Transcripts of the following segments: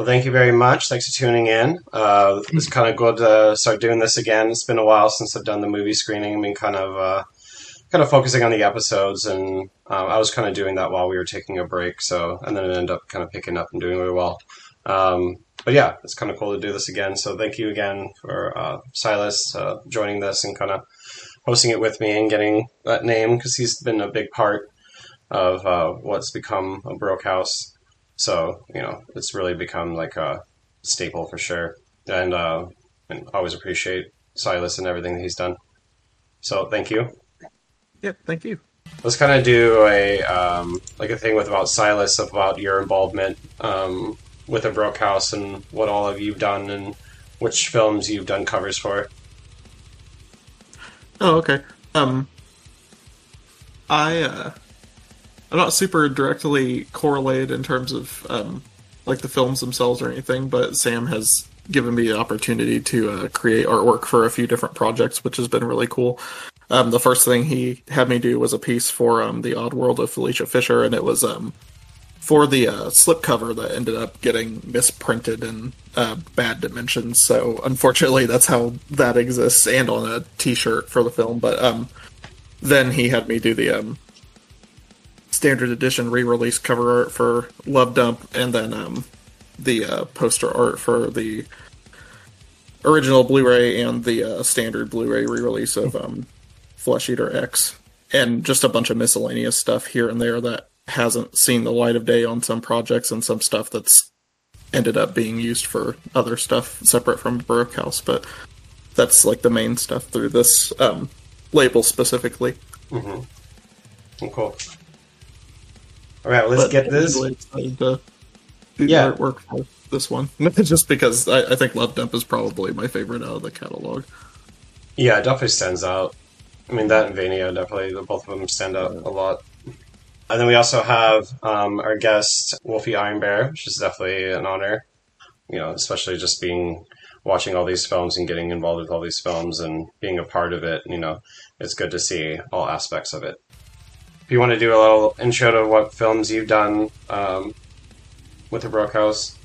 Well, thank you very much. Thanks for tuning in. Uh, it's kind of good to start doing this again. It's been a while since I've done the movie screening. I've been kind of uh, kind of focusing on the episodes, and um, I was kind of doing that while we were taking a break. So, and then it ended up kind of picking up and doing really well. Um, but yeah, it's kind of cool to do this again. So, thank you again for uh, Silas uh, joining this and kind of hosting it with me and getting that name because he's been a big part of uh, what's become a Broke House. So, you know, it's really become like a staple for sure. And, uh, and always appreciate Silas and everything that he's done. So, thank you. Yep, thank you. Let's kind of do a um, like a thing with about Silas about your involvement um, with the Broke House and what all of you've done and which films you've done covers for. Oh, okay. Um, I uh, I'm not super directly correlated in terms of um, like the films themselves or anything, but Sam has given me the opportunity to uh, create artwork for a few different projects, which has been really cool. Um, the first thing he had me do was a piece for um, the Odd World of Felicia Fisher, and it was um, for the uh, slipcover that ended up getting misprinted in uh, bad dimensions. So unfortunately, that's how that exists, and on a T-shirt for the film. But um, then he had me do the um, standard edition re-release cover art for Love Dump, and then um, the uh, poster art for the original Blu-ray and the uh, standard Blu-ray re-release of um, Flesh Eater X, and just a bunch of miscellaneous stuff here and there that hasn't seen the light of day on some projects, and some stuff that's ended up being used for other stuff separate from Broke House. But that's like the main stuff through this um, label specifically. Mm-hmm. Cool. All right, let's But get this. really excited to do Yeah. the artwork for this one, just because I, I think Love Dump is probably my favorite out of the catalog. Yeah, it definitely stands out. I mean, that and Vania definitely, the both of them stand out a lot. And then we also have um, our guest, Wolfie Iron Bear, which is definitely an honor. You know, especially just being watching all these films and getting involved with all these films and being a part of it. You know, it's good to see all aspects of it. If you want to do a little intro to what films you've done um, with the Broke House,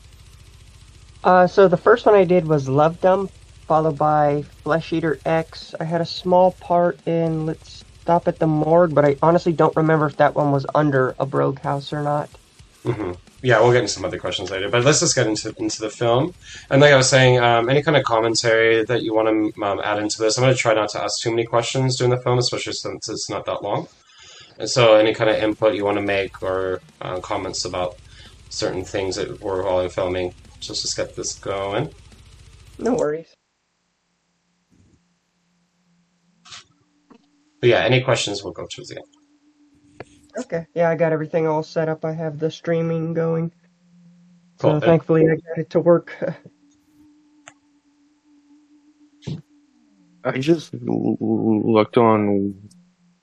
Uh, so the first one I did was Love Dump, followed by Flesh Eater X. I had a small part in Let's Stop at the Morgue, but I honestly don't remember if that one was under a Broke House or not. hmm Yeah, we'll get into some other questions later, but let's just get into into the film. And like I was saying, um, any kind of commentary that you want to um, add into this, I'm going to try not to ask too many questions during the film, especially since it's not that long. And so, any kind of input you want to make or uh, comments about certain things that were while in filming, just just get this going. No worries. But yeah, any questions we'll go towards the end. Okay. Yeah, I got everything all set up. I have the streaming going. Cool. So thankfully I got it to work. I just l- l- looked on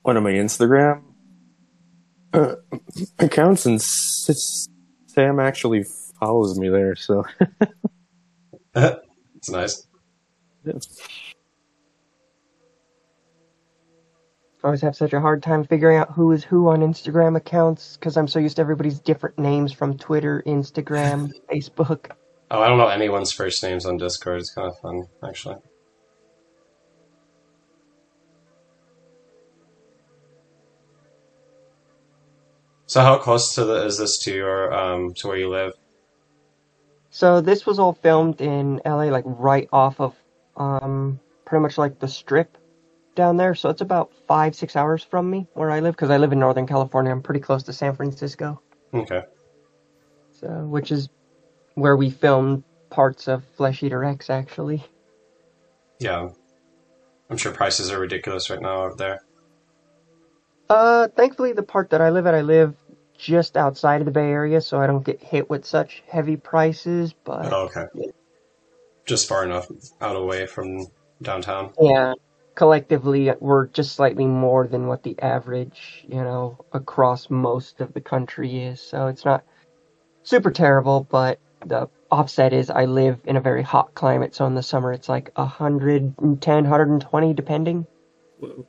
one of my Instagram uh, accounts and s- Sam actually follows me there. So it's nice. I always have such a hard time figuring out who is who on Instagram accounts because I'm so used to everybody's different names from Twitter, Instagram, Facebook. Oh, I don't know anyone's first names on Discord. It's kind of fun, actually. So, how close to the is this to your um to where you live? So this was all filmed in LA, like right off of um, pretty much like the strip down there. So it's about five, six hours from me where I live because I live in Northern California. I'm pretty close to San Francisco, Okay. so which is where we filmed parts of Flesh Eater X actually. Yeah. I'm sure prices are ridiculous right now over there. Uh, thankfully the part that I live at, I live just outside of the Bay Area, so I don't get hit with such heavy prices. But Oh, okay. Just far enough out away from downtown. Yeah, collectively we're just slightly more than what the average, you know, across most of the country is. So it's not super terrible, but the offset is I live in a very hot climate, so in the summer it's like 110, 120 depending. Whoa.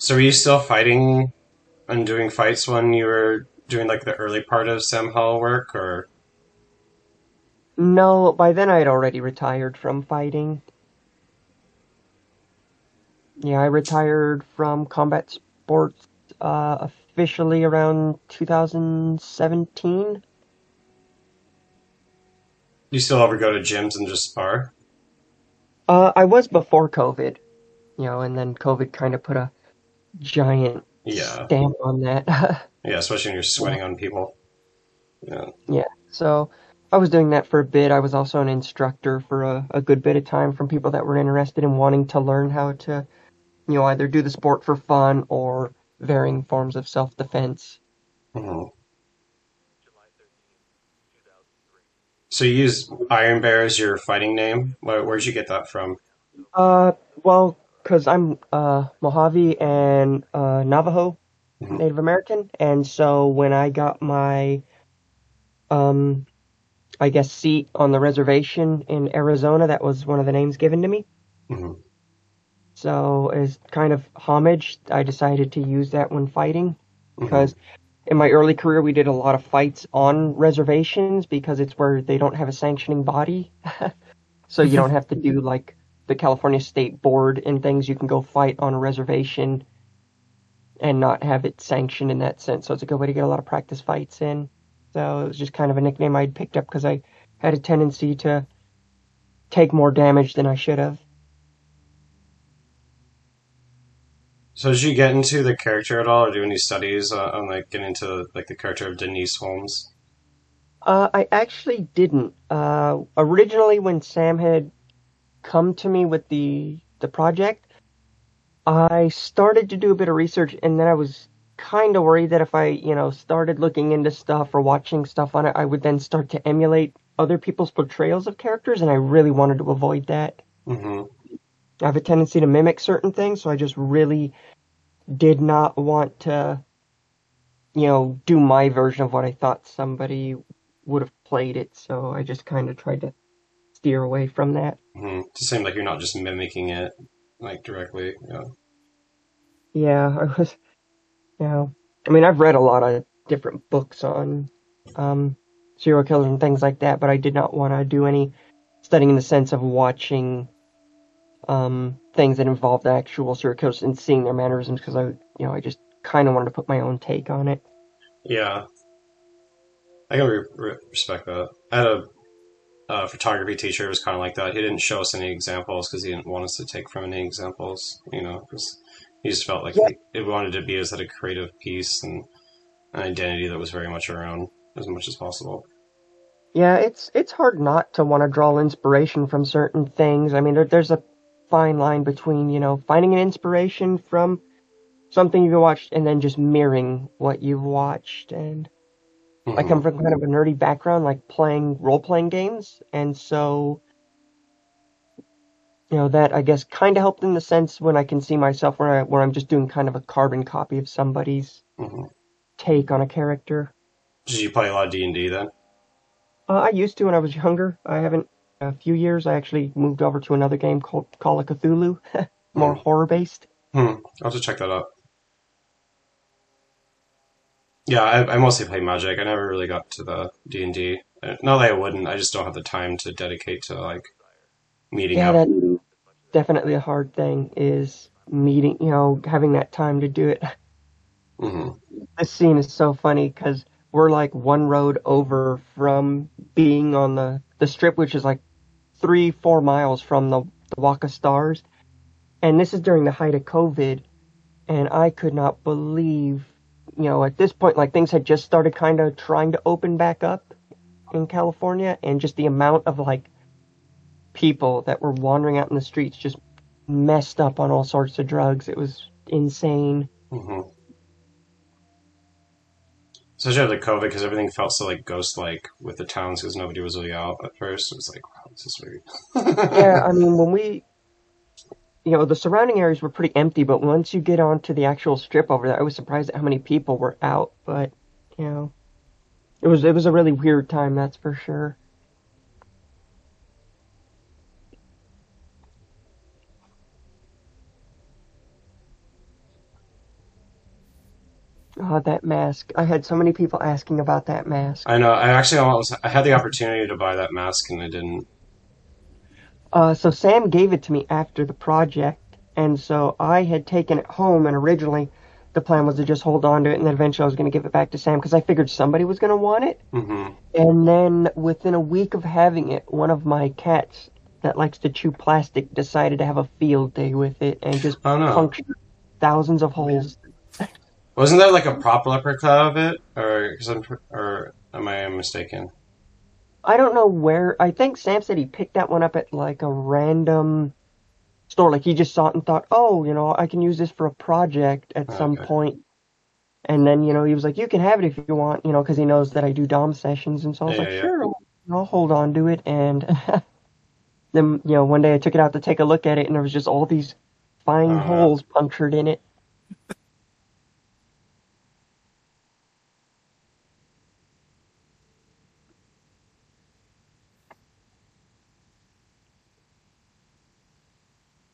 So were you still fighting and doing fights when you were doing like the early part of Sam Hall work, or No, by then I had already retired from fighting. Yeah, I retired from combat sports uh, officially around 2017. you still ever go to gyms and just spar? Uh, I was before COVID, you know, and then COVID kind of put a giant Yeah, stamp on that. yeah, especially when you're sweating on people. Yeah. Yeah, so I was doing that for a bit. I was also an instructor for a, a good bit of time from people that were interested in wanting to learn how to, you know, either do the sport for fun or varying forms of self defense. hmm So you use Iron Bear as your fighting name? Where, where'd you get that from? Uh, well, because I'm uh, Mojave and uh, Navajo Mhm. Native American, and so when I got my, um, I guess, seat on the reservation in Arizona, that was one of the names given to me. hmm So, as kind of homage, I decided to use that when fighting because in my early career we did a lot of fights on reservations because it's where they don't have a sanctioning body. so you don't have to do like the California State Board and things. You can go fight on a reservation and not have it sanctioned in that sense. So it's a good way to get a lot of practice fights in. So it was just kind of a nickname I'd picked up because I had a tendency to take more damage than I should have. So did you get into the character at all, or do any studies on, on like getting into like the character of Denise Holmes? Uh, I actually didn't. Uh, originally, when Sam had come to me with the the project, I started to do a bit of research, and then I was kind of worried that if I, you know, started looking into stuff or watching stuff on it, I would then start to emulate other people's portrayals of characters, and I really wanted to avoid that. hmm I have a tendency to mimic certain things, so I just really did not want to, you know, do my version of what I thought somebody would have played it. So I just kind of tried to steer away from that. Hmm To seem like you're not just mimicking it like directly. Yeah. Yeah, I was, you know, I mean, I've read a lot of different books on um, serial killers and things like that, but I did not want to do any studying in the sense of watching um, things that involved actual serial killers and seeing their mannerisms because I, you know, I just kind of wanted to put my own take on it. Yeah. I can re- re- respect that. I had a uh, photography teacher was kind of like that. He didn't show us any examples because he didn't want us to take from any examples, you know, because he just felt like Yeah. it wanted to be as a creative piece and an identity that was very much our own as much as possible. Yeah, it's it's hard not to want to draw inspiration from certain things. I mean, there, there's a fine line between you know finding an inspiration from something you've watched and then just mirroring what you've watched. And I Mhm. come from kind of a nerdy background, like playing role playing games, and so you know that I guess kind of helped in the sense when I can see myself where I where I'm just doing kind of a carbon copy of somebody's Mhm. take on a character. Did you play a lot of D and D then? Uh, I used to when I was younger. I haven't a few years. I actually moved over to another game called Call of Cthulhu, more Hmm. horror based. Hmm. I'll have to check that out. Yeah, I, I mostly play Magic. I never really got to the D and D. Not that I wouldn't. I just don't have the time to dedicate to like meeting Yeah, up. definitely a hard thing. Is meeting, you know, having that time to do it. hmm This scene is so funny because we're like one road over from being on the the strip, which is like three, four miles from the, the Walk of Stars, and this is during the height of COVID, and I could not believe, you know, at this point, like things had just started kind of trying to open back up in California, and just the amount of like people that were wandering out in the streets, just messed up on all sorts of drugs. It was insane. Mm-hmm. Especially after COVID, because everything felt so like ghost-like with the towns, because nobody was really out at first. It was like, wow, this is weird. yeah, I mean, when we, you know, the surrounding areas were pretty empty, but once you get onto the actual strip over there, I was surprised at how many people were out. But you know, it was it was a really weird time, that's for sure. Oh, that mask. I had so many people asking about that mask. I know. I actually almost I had the opportunity to buy that mask and I didn't. Uh, so Sam gave it to me after the project, and so I had taken it home, and originally the plan was to just hold on to it, and then eventually I was going to give it back to Sam because I figured somebody was going to want it. hmm And then within a week of having it, one of my cats that likes to chew plastic decided to have a field day with it and just Oh no! punctured thousands of holes. Wasn't there like a prop replica of it, or 'cause I'm, or am I mistaken? I don't know where. I think Sam said he picked that one up at like a random store. Like he just saw it and thought, oh, you know, I can use this for a project at some point. And then, you know, he was like, you can have it if you want, you know, because he knows that I do Dom sessions. And so I was Yeah, like, yeah. sure, I'll, I'll hold on to it. And then, you know, one day I took it out to take a look at it and there was just all these fine Uh-huh. holes punctured in it.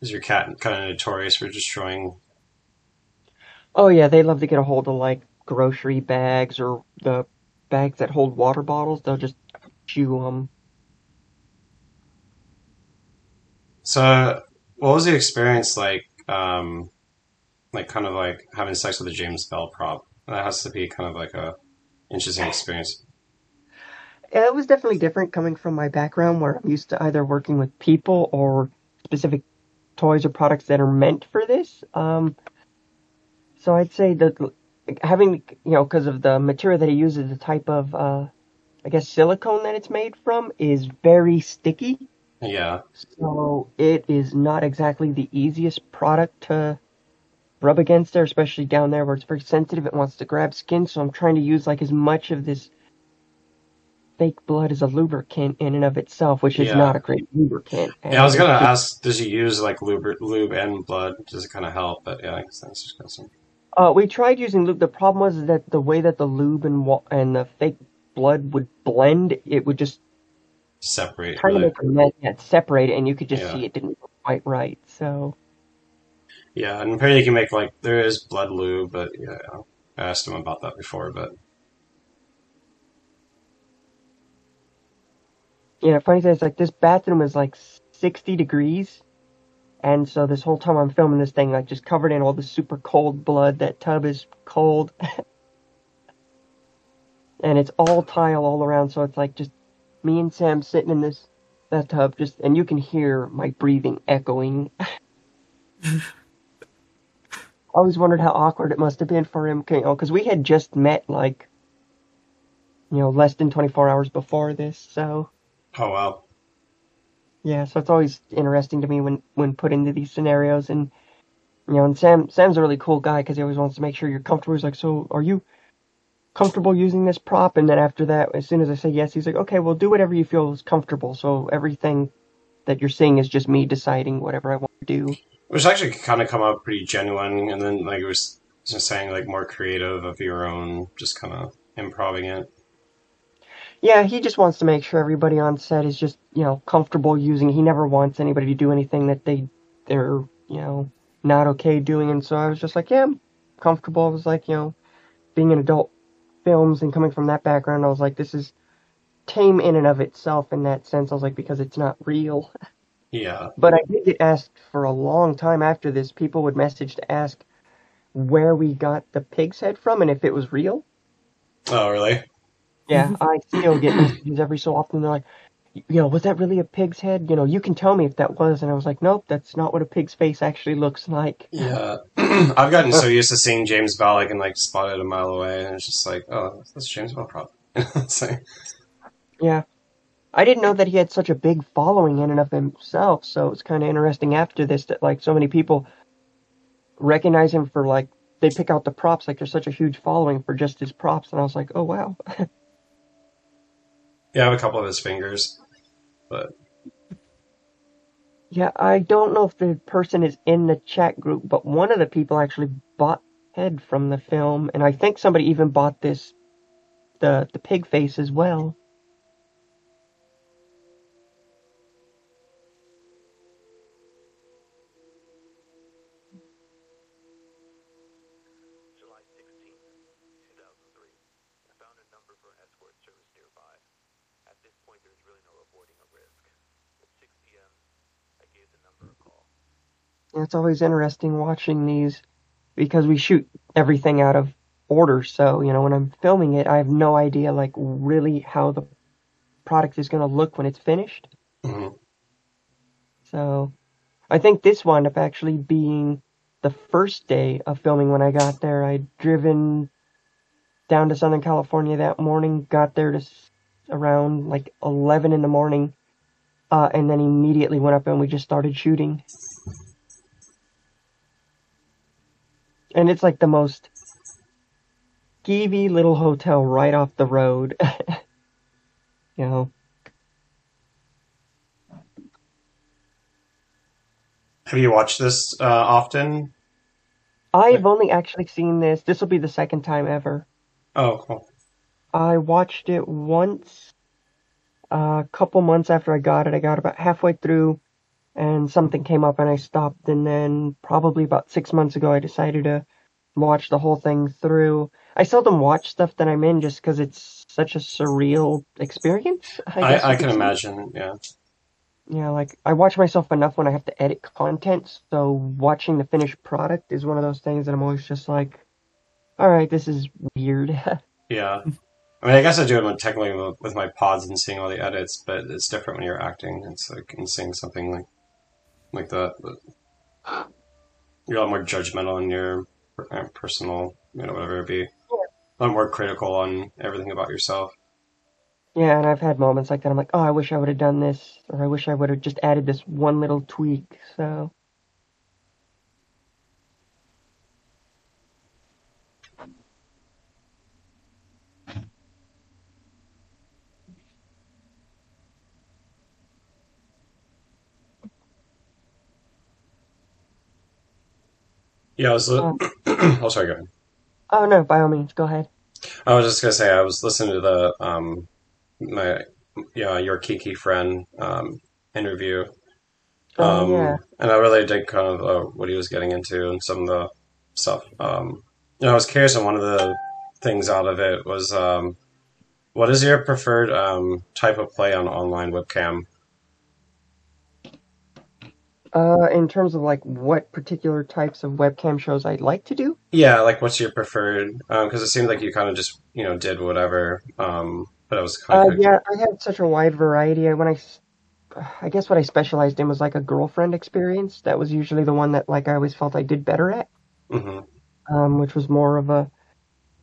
Is your cat kind of notorious for destroying? Oh, yeah, they love to get a hold of like grocery bags or the bags that hold water bottles. They'll just chew them. So, what was the experience like? Um, like kind of like having sex with a James Bell prop. That has to be kind of like a interesting experience. It was definitely different coming from my background where I'm used to either working with people or specific toys or products that are meant for this. Um, so I'd say that having, you know, because of the material that he uses, the type of, uh, I guess, silicone that it's made from is very sticky. Yeah, So it is not exactly the easiest product to rub against there, especially down there where it's very sensitive. It wants to grab skin. So I'm trying to use like as much of this fake blood is a lubricant in and of itself, which is Yeah. not a great lubricant. yeah. I was gonna ask, does he use like lube, lube and blood? Does it kind of help? But yeah, I guess that's just kind of some- Uh, we tried using lube. The problem was that the way that the lube and wa- and the fake blood would blend, it would just separate. kind of really. make a mess, yeah, separate, it, and you could just Yeah. see it didn't look quite right. So Yeah, and apparently you can make like there is blood lube, but yeah, I asked him about that before, but Yeah, funny thing is like this bathroom is like 60 degrees. And so this whole time I'm filming this thing, like just covered in all this super cold blood. That tub is cold. and it's all tile all around. So it's like just me and Sam sitting in this that tub just, and you can hear my breathing echoing. I always wondered how awkward it must have been for him, you know, because we had just met like, you know, less than 24 hours before this. So. Oh well. Yeah, so it's always interesting to me when when put into these scenarios, and you know, and Sam Sam's a really cool guy because he always wants to make sure you're comfortable. He's like, "So, are you comfortable using this prop?" And then after that, as soon as I say yes, he's like, "Okay, well, do whatever you feel is comfortable." So everything that you're seeing is just me deciding whatever I want to do. Which actually kind of come out pretty genuine, and then like it was just saying like more creative of your own, just kind of improving it. Yeah, he just wants to make sure everybody on set is just you know comfortable using. He never wants anybody to do anything that they they're you know not okay doing. And so I was just like, yeah, I'm comfortable. I was like, you know, being in adult films and coming from that background, I was like, this is tame in and of itself in that sense. I was like, because it's not real. Yeah, But I did get asked for a long time after this. People would message to ask where we got the pig's head from and if it was real. Oh, really? Yeah, I still get messages every so often. They're like, you know, was that really a pig's head? You know, you can tell me if that was. And I was like, nope, that's not what a pig's face actually looks like. Yeah. I've gotten so used to seeing James Bell, I can like spot it a mile away, and it's just like, oh, that's James Bell prop. Like- Yeah. I didn't know that he had such a big following in and of himself, so it's kind of interesting after this that like so many people recognize him for like they pick out the props like there's such a huge following for just his props and I was like, "Oh wow." yeah, I have a couple of his fingers, but yeah, I don't know if the person is in the chat group, but one of the people actually bought head from the film and I think somebody even bought this the the pig face as well. It's always interesting watching these because we shoot everything out of order. So, you know, when I'm filming it, I have no idea, like, really how the product is going to look when it's finished. hmm So, I think this wound up actually being the first day of filming when I got there. I'd driven down to Southern California that morning, got there to around like 11 in the morning, uh, and then immediately went up and we just started shooting. And it's like the most skeevy little hotel right off the road. you know, Have you watched this uh, often? I've only actually seen this. This will be the second time ever. Oh, cool. I watched it once uh, a couple months after I got it. I got about halfway through and something came up and I stopped. And then probably about six months ago, I decided to watch the whole thing through. I seldom watch stuff that I'm in just because it's such a surreal experience. I, I, I can imagine. Yeah. Yeah, like I watch myself enough when I have to edit content, so watching the finished product is one of those things that I'm always just like, all right, this is weird. Yeah. I mean, I guess I do it technically with- with my pods and seeing all the edits, but it's different when you're acting. It's like and seeing something like like that. But you're a lot more judgmental in your uh, personal, you know, whatever it be. A lot more critical on everything about yourself. Yeah, and I've had moments like that. I'm like, oh, I wish I would have done this, or I wish I would have just added this one little tweak. So, Yeah, I was. Li- Oh. oh, sorry. Go ahead. oh no, by all means, go ahead. I was just gonna say I was listening to the um my yeah your Kiki friend um interview Oh um yeah, and I really did kind of uh, what he was getting into and some of the stuff um know, I was curious and one of the things out of it was um what is your preferred um type of play on online webcam uh, in terms of like what particular types of webcam shows I'd like to do. yeah like what's your preferred because it seemed like you kind of just you know did whatever um but I was kind Uh, of yeah, I had such a wide variety. I when I, I guess what I specialized in was like a girlfriend experience. That was usually the one that like I always felt I did better at. hmm um, which was more of a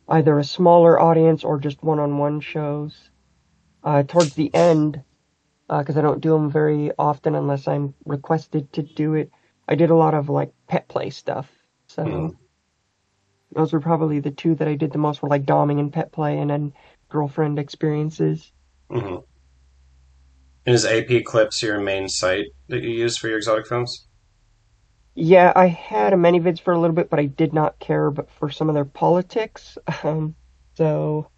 either a smaller audience or just one-on-one shows. Uh, towards the end, because I don't do them very often unless I'm requested to do it, I did a lot of like pet play stuff. So Mhm. those were probably the two that I did the most were like doming and pet play, and then girlfriend experiences. hmm And is AP Clips your main site that you use for your exotic films? Yeah, I had a ManyVids for a little bit, but I did not care but for some of their politics. Um, so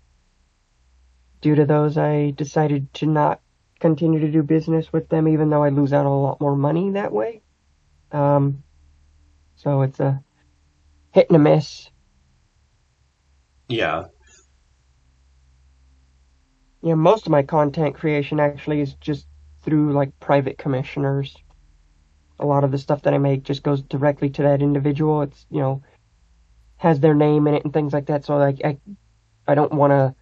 due to those, I decided to not continue to do business with them, even though I lose out a lot more money that way. Um, so it's a hit and a miss. Yeah. Yeah, most of my content creation actually is just through like private commissioners. A lot of the stuff that I make just goes directly to that individual. It's, you know, has their name in it and things like that. So like I I don't want to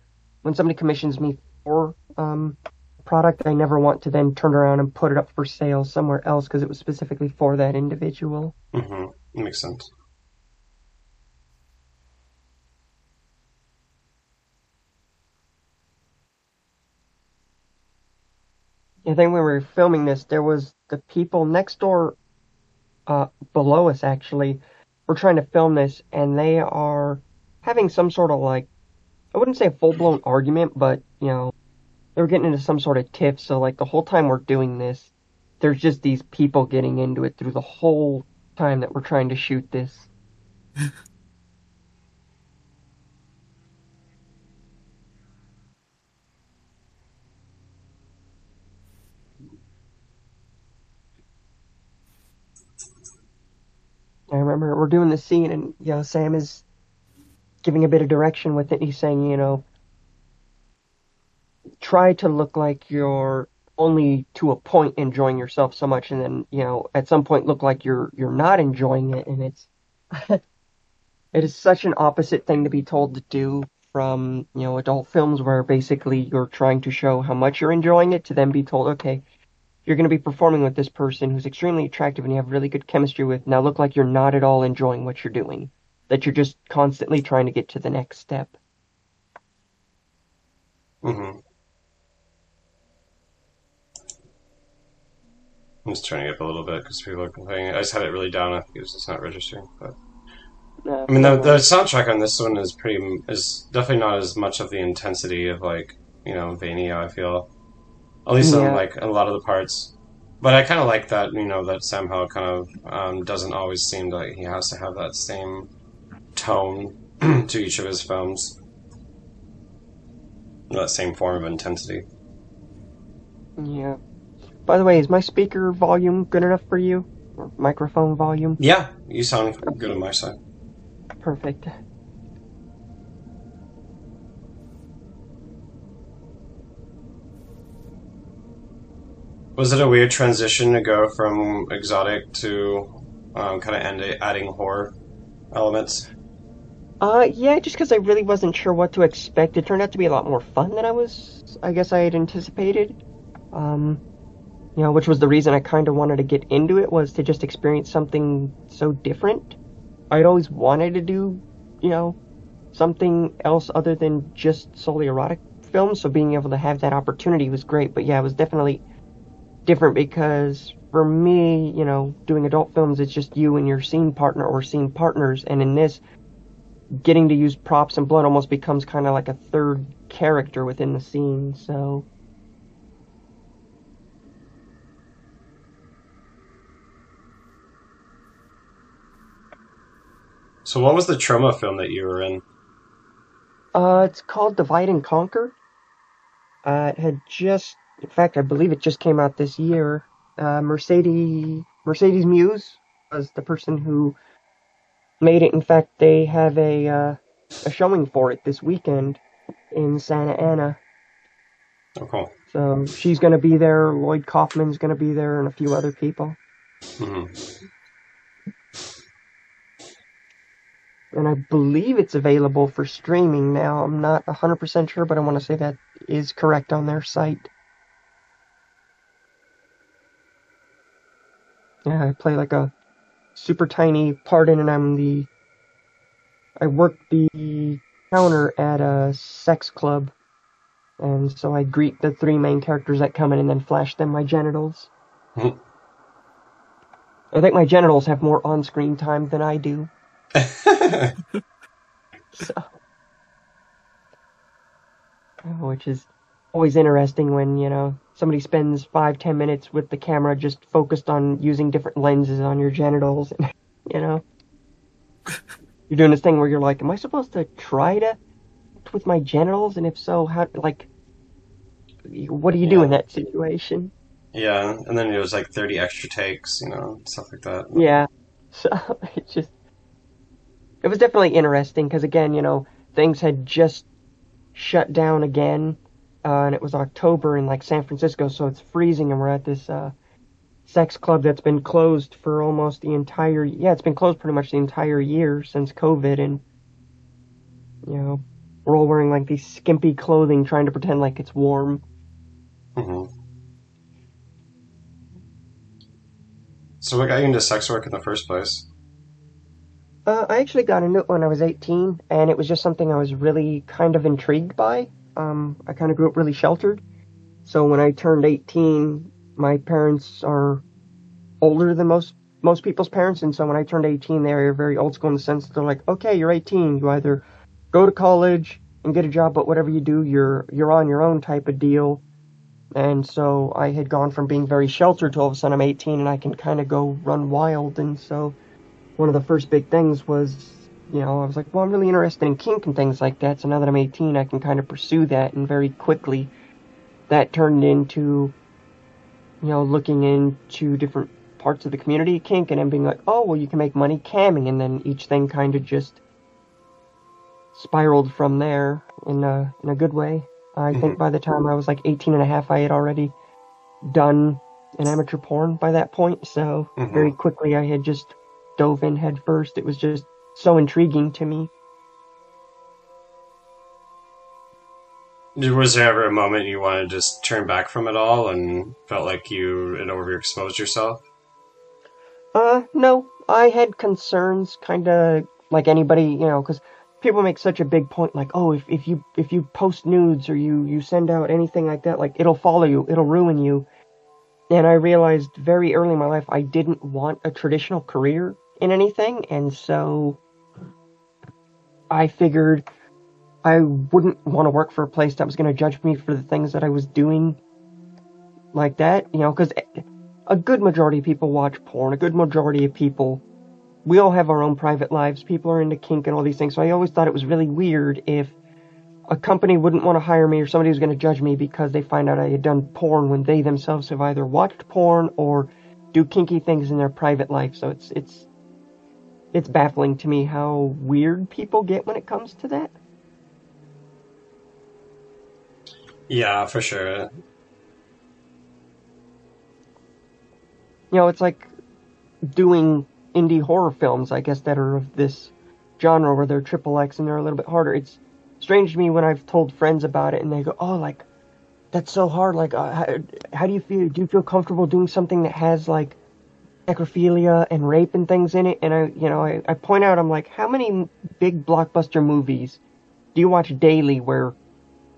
when somebody commissions me for um product, I never want to then turn around and put it up for sale somewhere else because it was specifically for that individual. Mm hmm Makes sense. I think when we were filming this, there was the people next door, uh, below us actually, were trying to film this, and they are having some sort of like, I wouldn't say a full blown argument, but you know, they were getting into some sort of tiff. So like the whole time we're doing this, there's just these people getting into it through the whole time that we're trying to shoot this. I remember we're doing the scene, and you know, Sam is giving a bit of direction with it. He's saying, you know, try to look like you're only to a point enjoying yourself so much and then you know at some point look like you're you're not enjoying it. And it's it is such an opposite thing to be told to do from you know adult films where basically you're trying to show how much you're enjoying it to then be told okay you're going to be performing with this person who's extremely attractive and you have really good chemistry with. Now look like you're not at all enjoying what you're doing that you're just constantly trying to get to the next step. Hmm I'm just turning it up a little bit because people are complaining. I just had it really down. I think it was just not registering. But Uh, I mean, the, the soundtrack on this one is pretty is definitely not as much of the intensity of like you know Vania. I feel at least Yeah. on like a lot of the parts. But I kind of like that you know that Sam Howe kind of um, doesn't always seem like he has to have that same tone to each of his films. That same form of intensity. Yeah. By the way, is my speaker volume good enough for you? Or microphone volume? Yeah, you sound good on my side. Perfect. Was it a weird transition to go from exotic to um, kind of end- adding horror elements? Uh, yeah, just because I really wasn't sure what to expect. It turned out to be a lot more fun than I was, I guess I had anticipated. Um, you know, which was the reason I kind of wanted to get into it, was to just experience something so different. I'd always wanted to do, you know, something else other than just solely erotic films, so being able to have that opportunity was great. But yeah, it was definitely different because for me, you know, doing adult films, it's just you and your scene partner or scene partners, and in this, getting to use props and blood almost becomes kind of like a third character within the scene. So So, what was the Troma film that you were in? Uh, it's called Divide and Conquer. Uh, it had just, in fact, I believe it just came out this year. Uh, Mercedes Mercedes Muse was the person who made it. In fact, they have a uh, a showing for it this weekend in Santa Ana. Oh, cool. So she's going to be there. Lloyd Kaufman's going to be there, and a few other people. hmm and I believe it's available for streaming now. I'm not 100% sure, but I want to say that is correct on their site. Yeah, I play like a super tiny part in, and I'm the. I work the counter at a sex club, and so I greet the three main characters that come in and then flash them my genitals. Mhm. I think my genitals have more on screen time than I do. So, which is always interesting when you know somebody spends five ten minutes with the camera just focused on using different lenses on your genitals, and you know you're doing this thing where you're like, am I supposed to try to with my genitals, and if so, how like what do you do in that situation? yeah, and then it was like 30 extra takes, you know, stuff like that. Yeah. So it just it was definitely interesting because again, you know, things had just shut down again, uh, and it was October in like San Francisco, so it's freezing, and we're at this uh, sex club that's been closed for almost the entire yeah, it's been closed pretty much the entire year since COVID, and you know, we're all wearing like these skimpy clothing, trying to pretend like it's warm. Mm-hmm. So, what got you into sex work in the first place? Uh, I actually got into it when I was 18, and it was just something I was really kind of intrigued by. Um, I kind of grew up really sheltered. So when I turned 18, my parents are older than most most people's parents, and so when I turned 18, they were very old school in the sense that they're like, okay, you're 18, you either go to college and get a job, but whatever you do, you're you're on your own type of deal. And so I had gone from being very sheltered to all of a sudden I'm 18 and I can kind of go run wild, and so one of the first big things was, you know, I was like, well, I'm really interested in kink and things like that. So now that I'm 18, I can kind of pursue that. And very quickly, that turned into, you know, looking into different parts of the community kink and then being like, oh, well, you can make money camming. And then each thing kind of just spiraled from there in a, in a good way. I think by the time I was like 18 and a half, I had already done an amateur porn by that point. So Mhm. very quickly, I had just dove in head first. It was just so intriguing to me. Was there ever a moment you wanted to just turn back from it all and felt like you had overexposed yourself? Uh, no, I had concerns, kind of like anybody, you know, because people make such a big point, like, oh, if, if you if you post nudes or you you send out anything like that, like it'll follow you, it'll ruin you. And I realized very early in my life I didn't want a traditional career in anything, and so I figured I wouldn't want to work for a place that was going to judge me for the things that I was doing like that, you know, because a good majority of people watch porn. A good majority of people, we all have our own private lives. People are into kink and all these things. So I always thought it was really weird if a company wouldn't want to hire me or somebody was going to judge me because they find out I had done porn when they themselves have either watched porn or do kinky things in their private life. So it's it's it's baffling to me how weird people get when it comes to that. Yeah, for sure. you know, it's like doing indie horror films, I guess, that are of this genre where they're triple X and they're a little bit harder. It's strange to me when I've told friends about it and they go, "Oh, like that's so hard. Like, uh, how, how do you feel? Do you feel comfortable doing something that has like necrophilia and rape and things in it?" And I, you know, I, I point out, I'm like, how many big blockbuster movies do you watch daily where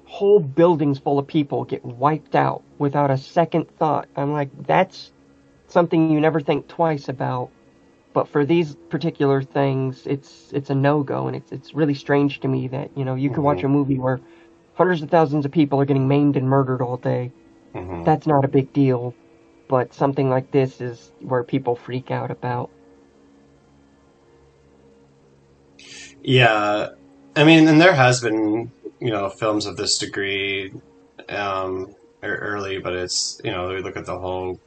whole buildings full of people get wiped out without a second thought? I'm like, that's something you never think twice about. But for these particular things, it's it's a no go, and it's it's really strange to me that you know you can watch a movie where hundreds of thousands of people are getting maimed and murdered all day. hmm That's not a big deal, but something like this is where people freak out about. Yeah, I mean, and there has been, you know, films of this degree um, early, but it's, you know, we look at the whole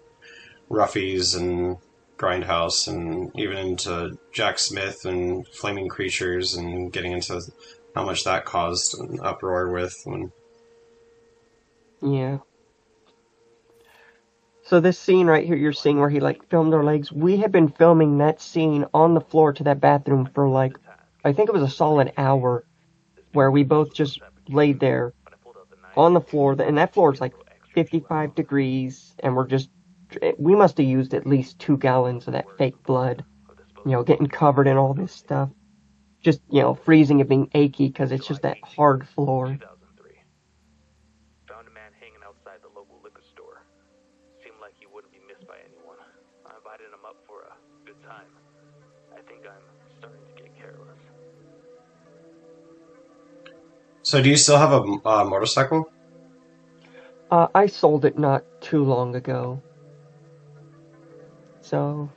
Roughies and Grindhouse and even into Jack Smith and Flaming Creatures and getting into how much that caused an uproar with when. Yeah. So this scene right here you're seeing where he like filmed our legs, we had been filming that scene on the floor to that bathroom for like I think it was a solid hour where we both just laid there on the floor and that floor is like 55 degrees and we're just we must have used at least 2 gallons of that fake blood, you know, getting covered in all this stuff. Just, you know, freezing and being achy cuz it's just that hard floor. So, do you still have a uh, motorcycle? Uh, I sold it not too long ago. So,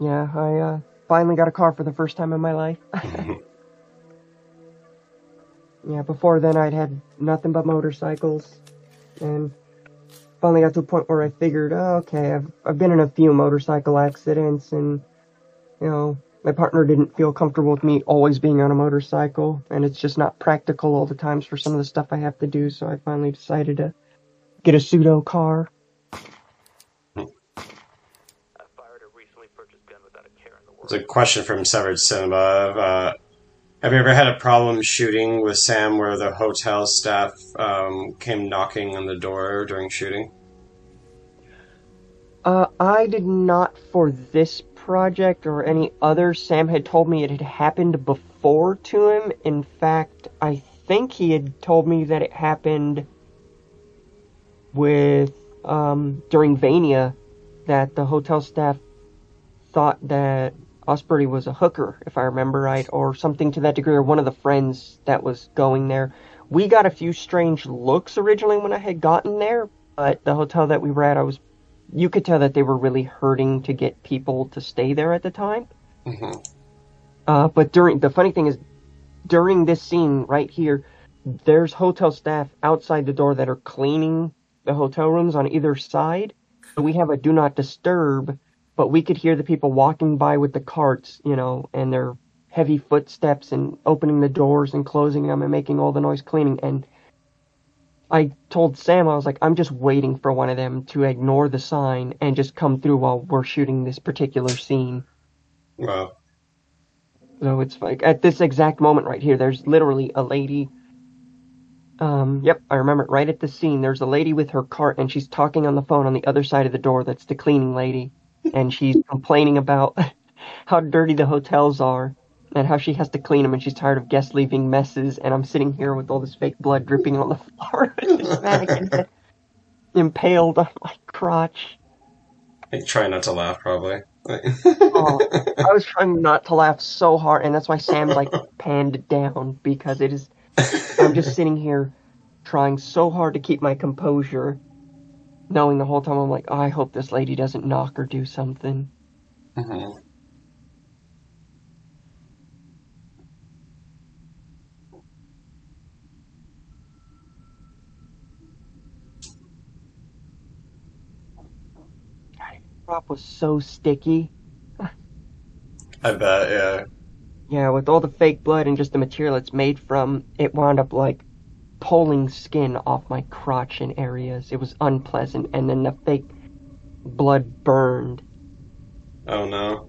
yeah, I uh, finally got a car for the first time in my life. yeah, before then I'd had nothing but motorcycles, and finally got to a point where I figured, oh, okay, I've I've been in a few motorcycle accidents, and you know, my partner didn't feel comfortable with me always being on a motorcycle, and it's just not practical all the times for some of the stuff I have to do. So I finally decided to get a pseudo car. I a recently purchased gun without a care in the world. It's a question from Severed Cinema. Uh, have you ever had a problem shooting with Sam where the hotel staff um, came knocking on the door during shooting? Uh, I did not for this project or any other. Sam had told me it had happened before to him. In fact, I think he had told me that it happened with um, during Vania that the hotel staff thought that Osprey was a hooker, if I remember right, or something to that degree, or one of the friends that was going there. We got a few strange looks originally when I had gotten there, but the hotel that we were at, I was you could tell that they were really hurting to get people to stay there at the time. hmm Uh, but during the funny thing is, during this scene right here, there's hotel staff outside the door that are cleaning the hotel rooms on either side. So we have a do not disturb, but we could hear the people walking by with the carts, you know, and their heavy footsteps and opening the doors and closing them and making all the noise cleaning. And I told Sam, I was like, I'm just waiting for one of them to ignore the sign and just come through while we're shooting this particular scene. Wow. So it's like at this exact moment right here, there's literally a lady. Um, yep, I remember it right at the scene. There's a lady with her cart and she's talking on the phone on the other side of the door. That's the cleaning lady. And she's complaining about how dirty the hotels are and how she has to clean them and she's tired of guests leaving messes. And I'm sitting here with all this fake blood dripping on the floor this mannequin impaled on my crotch. I try not to laugh, probably. Oh, I was trying not to laugh so hard, and that's why Sam's like panned down because it is. I'm just sitting here trying so hard to keep my composure, knowing the whole time I'm like, oh, I hope this lady doesn't knock or do something. Mhm. Prop was so sticky. I bet, yeah. Yeah, with all the fake blood and just the material it's made from, it wound up like pulling skin off my crotch in areas. It was unpleasant, and then the fake blood burned. Oh no.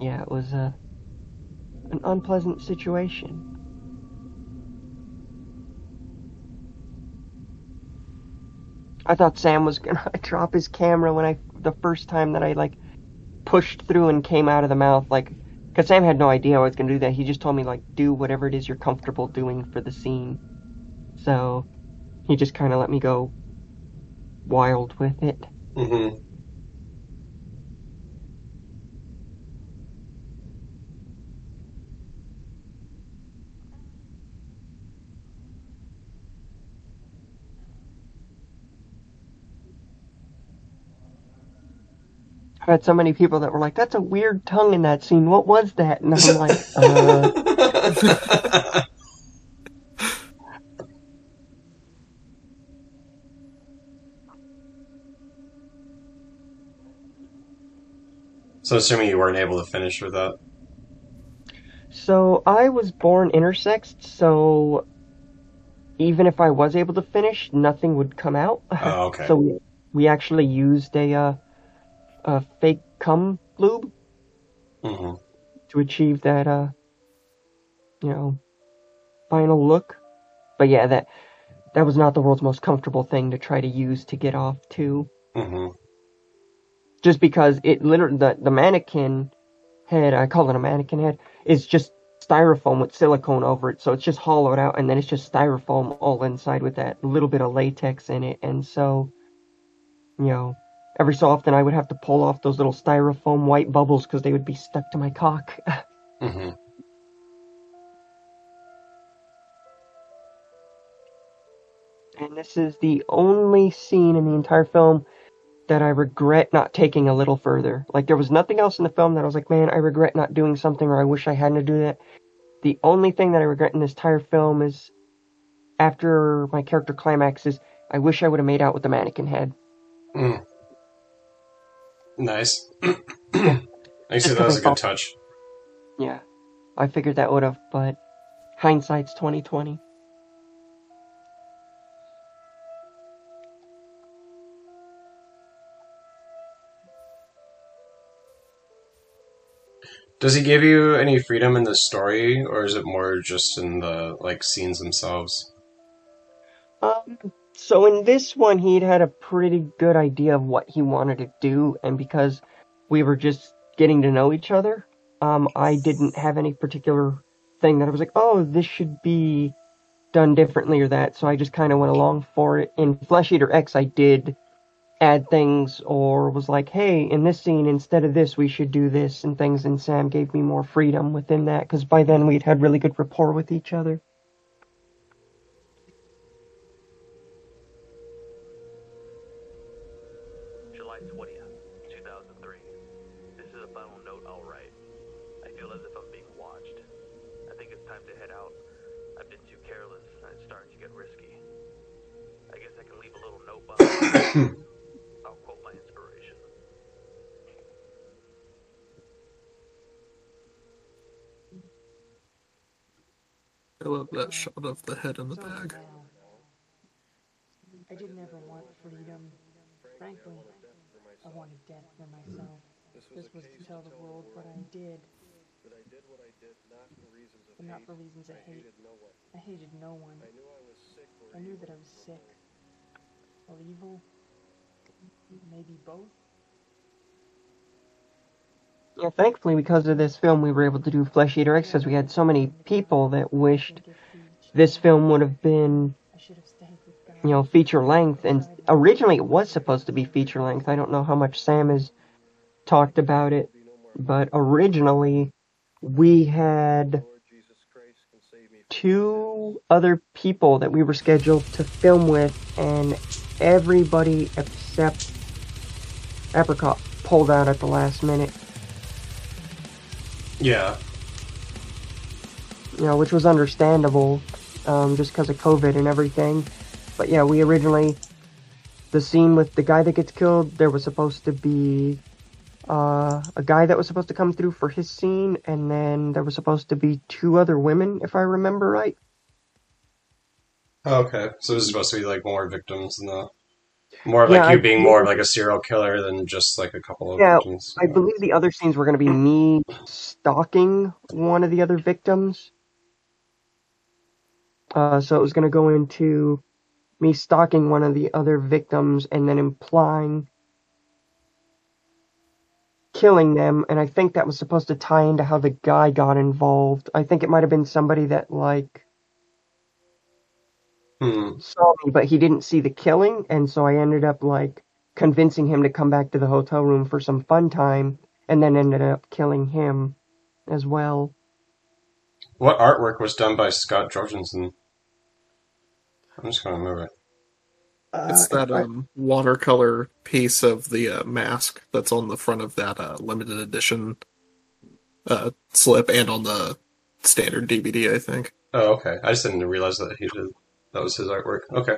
Yeah, it was a an unpleasant situation. I thought Sam was gonna drop his camera when I the first time that I like pushed through and came out of the mouth like because Sam had no idea I was gonna do that. He just told me like do whatever it is you're comfortable doing for the scene. So he just kind of let me go wild with it. hmm I had so many people that were like, "That's a weird tongue in that scene. What was that?" And I'm like, uh, so assuming you weren't able to finish with that. So I was born intersexed, so even if I was able to finish, nothing would come out. Oh, okay. so we, we actually used a uh, a fake cum lube hmm to achieve that uh you know final look. But yeah, that that was not the world's most comfortable thing to try to use to get off too. hmm Just because it literally the, the mannequin head, I call it a mannequin head, is just styrofoam with silicone over it. So it's just hollowed out and then it's just styrofoam all inside with that little bit of latex in it. And so, you know, every so often I would have to pull off those little styrofoam white bubbles because they would be stuck to my cock. hmm and this is the only scene in the entire film that I regret not taking a little further. Like there was nothing else in the film that I was like, man, I regret not doing something or I wish I hadn't to do that. The only thing that I regret in this entire film is after my character climaxes, I wish I would have made out with the mannequin head. Mm. Nice. I said that was a good touch. Yeah. I figured that would have, but hindsight's twenty twenty. Does he give you any freedom in the story, or is it more just in the like scenes themselves? Um, so in this one, he'd had a pretty good idea of what he wanted to do, and because we were just getting to know each other, um, I didn't have any particular thing that I was like, oh, this should be done differently or that. So I just kind of went along for it. In Flesh Eater X, I did add things or was like, hey, in this scene, instead of this, we should do this and things. And Sam gave me more freedom within that because by then we'd had really good rapport with each other. Shot of the head in the bag. I didn't ever want freedom. Frankly, I wanted death for myself. This was to tell the world what I did, but I did what I did not for reasons of hate. I hated no one. I knew that I was sick. Or evil. Maybe both. Yeah, thankfully, because of this film, we were able to do Flesh Eater X because we had so many people that wished this film would have been, I should have stayed with God. you know, feature length. And originally, it was supposed to be feature length. I don't know how much Sam has talked about it, but originally, we had two other people that we were scheduled to film with, and everybody except Apricot pulled out at the last minute. Yeah. you know, which was understandable, um, just because of COVID and everything. But yeah, we originally, the scene with the guy that gets killed, there was supposed to be uh, a guy that was supposed to come through for his scene, and then there was supposed to be two other women, if I remember right. Okay. So this is supposed to be like more victims than the more like Yeah, you I being more of like a serial killer than just like a couple of Yeah, victims. I believe the other scenes were going to be me stalking one of the other victims. Uh, so it was going to go into me stalking one of the other victims and then implying killing them. And I think that was supposed to tie into how the guy got involved. I think it might have been somebody that, like, Hmm. saw me, but he didn't see the killing, and so I ended up like convincing him to come back to the hotel room for some fun time, and then ended up killing him as well. What artwork was done by Scott Jorgensen? I'm just gonna remember. It's Uh, that um, watercolor piece of the uh, mask that's on the front of that uh, limited edition uh, slip and on the standard DVD, I think. Oh, okay. I just didn't realize that he did. That was his artwork. Okay.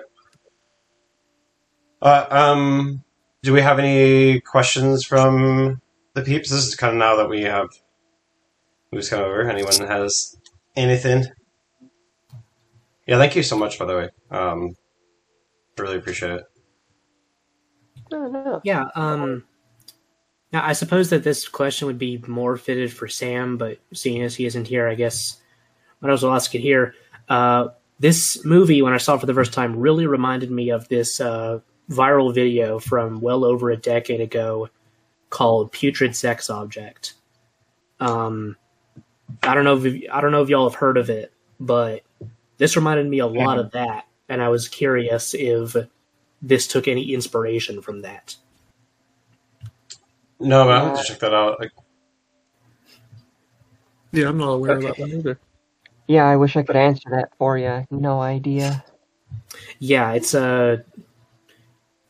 Uh, um, do we have any questions from the peeps? This is kind of now that we have who's come over. Anyone has anything? Yeah, thank you so much, by the way. Um, really appreciate it. no, no. Yeah. Um. Now, I suppose that this question would be more fitted for Sam, but seeing as he isn't here, I guess might as well ask it here. Uh, this movie, when I saw it for the first time, really reminded me of this uh, viral video from well over a decade ago called "Putrid Sex Object." Um, I don't know if I don't know if y'all have heard of it, but this reminded me a lot of that, and I was curious if this took any inspiration from that. No, but I have to check that out. Like, Yeah, I'm not aware of that one either. Yeah, I wish I could answer that for you. No idea. Yeah, it's uh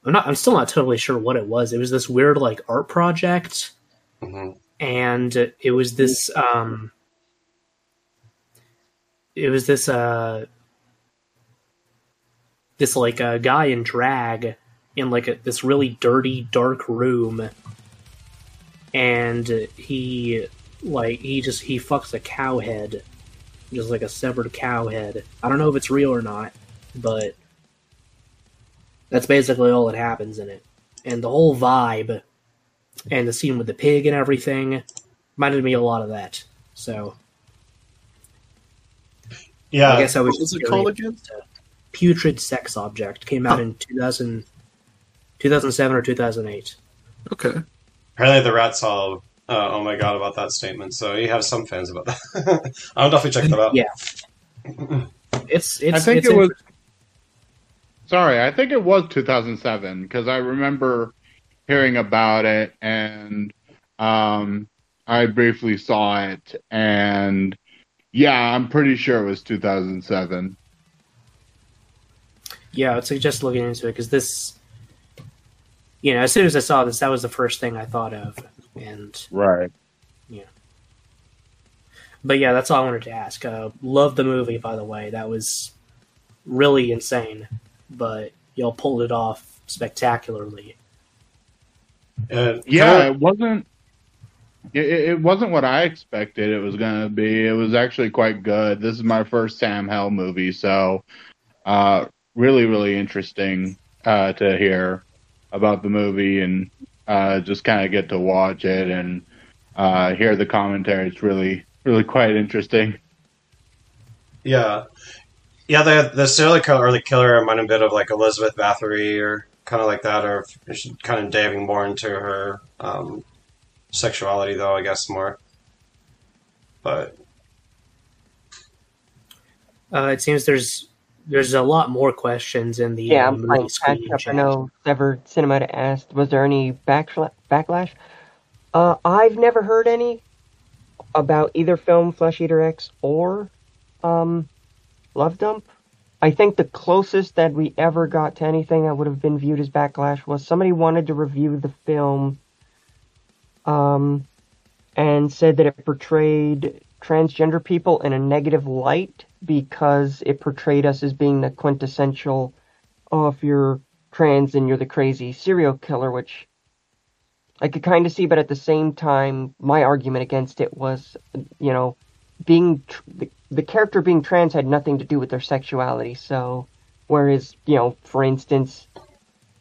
I'm not I'm still not totally sure what it was. It was this weird like art project mhm. and it was this um it was this uh this like uh, guy in drag in like a, this really dirty dark room. And he like he just he fucks a cow head. Just like a severed cow head. I don't know if it's real or not but that's basically all that happens in it. And the whole vibe and the scene with the pig and everything reminded me a lot of that. So yeah, i guess i was What was it called again? putrid sex object came out in 2000 2007 or 2008 Okay. apparently the rats all. Uh, oh my god, about that statement. So you have some fans about that. I'll definitely check that out. Yeah. it's it's I think it's it was. Sorry, I think it was 2007 because I remember hearing about it and um, I briefly saw it and yeah, I'm pretty sure it was 2007. Yeah, I would suggest looking into it because this, you know, as soon as I saw this, that was the first thing I thought of. And, Right. Yeah. But yeah, that's all I wanted to ask. Uh, love the movie, by the way. That was really insane, but y'all pulled it off spectacularly. Uh, Yeah, it wasn't. It, it wasn't what I expected it was gonna be. It was actually quite good. This is my first Sam Hell movie, so uh, really, really interesting. uh, to hear about the movie and uh, just kind of get to watch it and uh, hear the commentary. It's really, really quite interesting. Yeah, yeah. The the serial killer or the killer reminded a bit of like Elizabeth Bathory or kind of like that, or kind of diving more into her um, sexuality, though I guess more. But Uh, it seems there's there's a lot more questions in the Yeah, uh, I'm movie playing catch screening up. I know Sever Cinematic asked, was there any backla- backlash? Uh, I've never heard any about either film, Flesh Eater X, or um, Love Dump. I think the closest that we ever got to anything that would have been viewed as backlash was somebody wanted to review the film um, and said that it portrayed transgender people in a negative light because it portrayed us as being the quintessential oh, if you're trans, and you're the crazy serial killer, which I could kind of see, but at the same time, my argument against it was, you know, being tr- the, the character being trans had nothing to do with their sexuality. So, whereas, you know, for instance,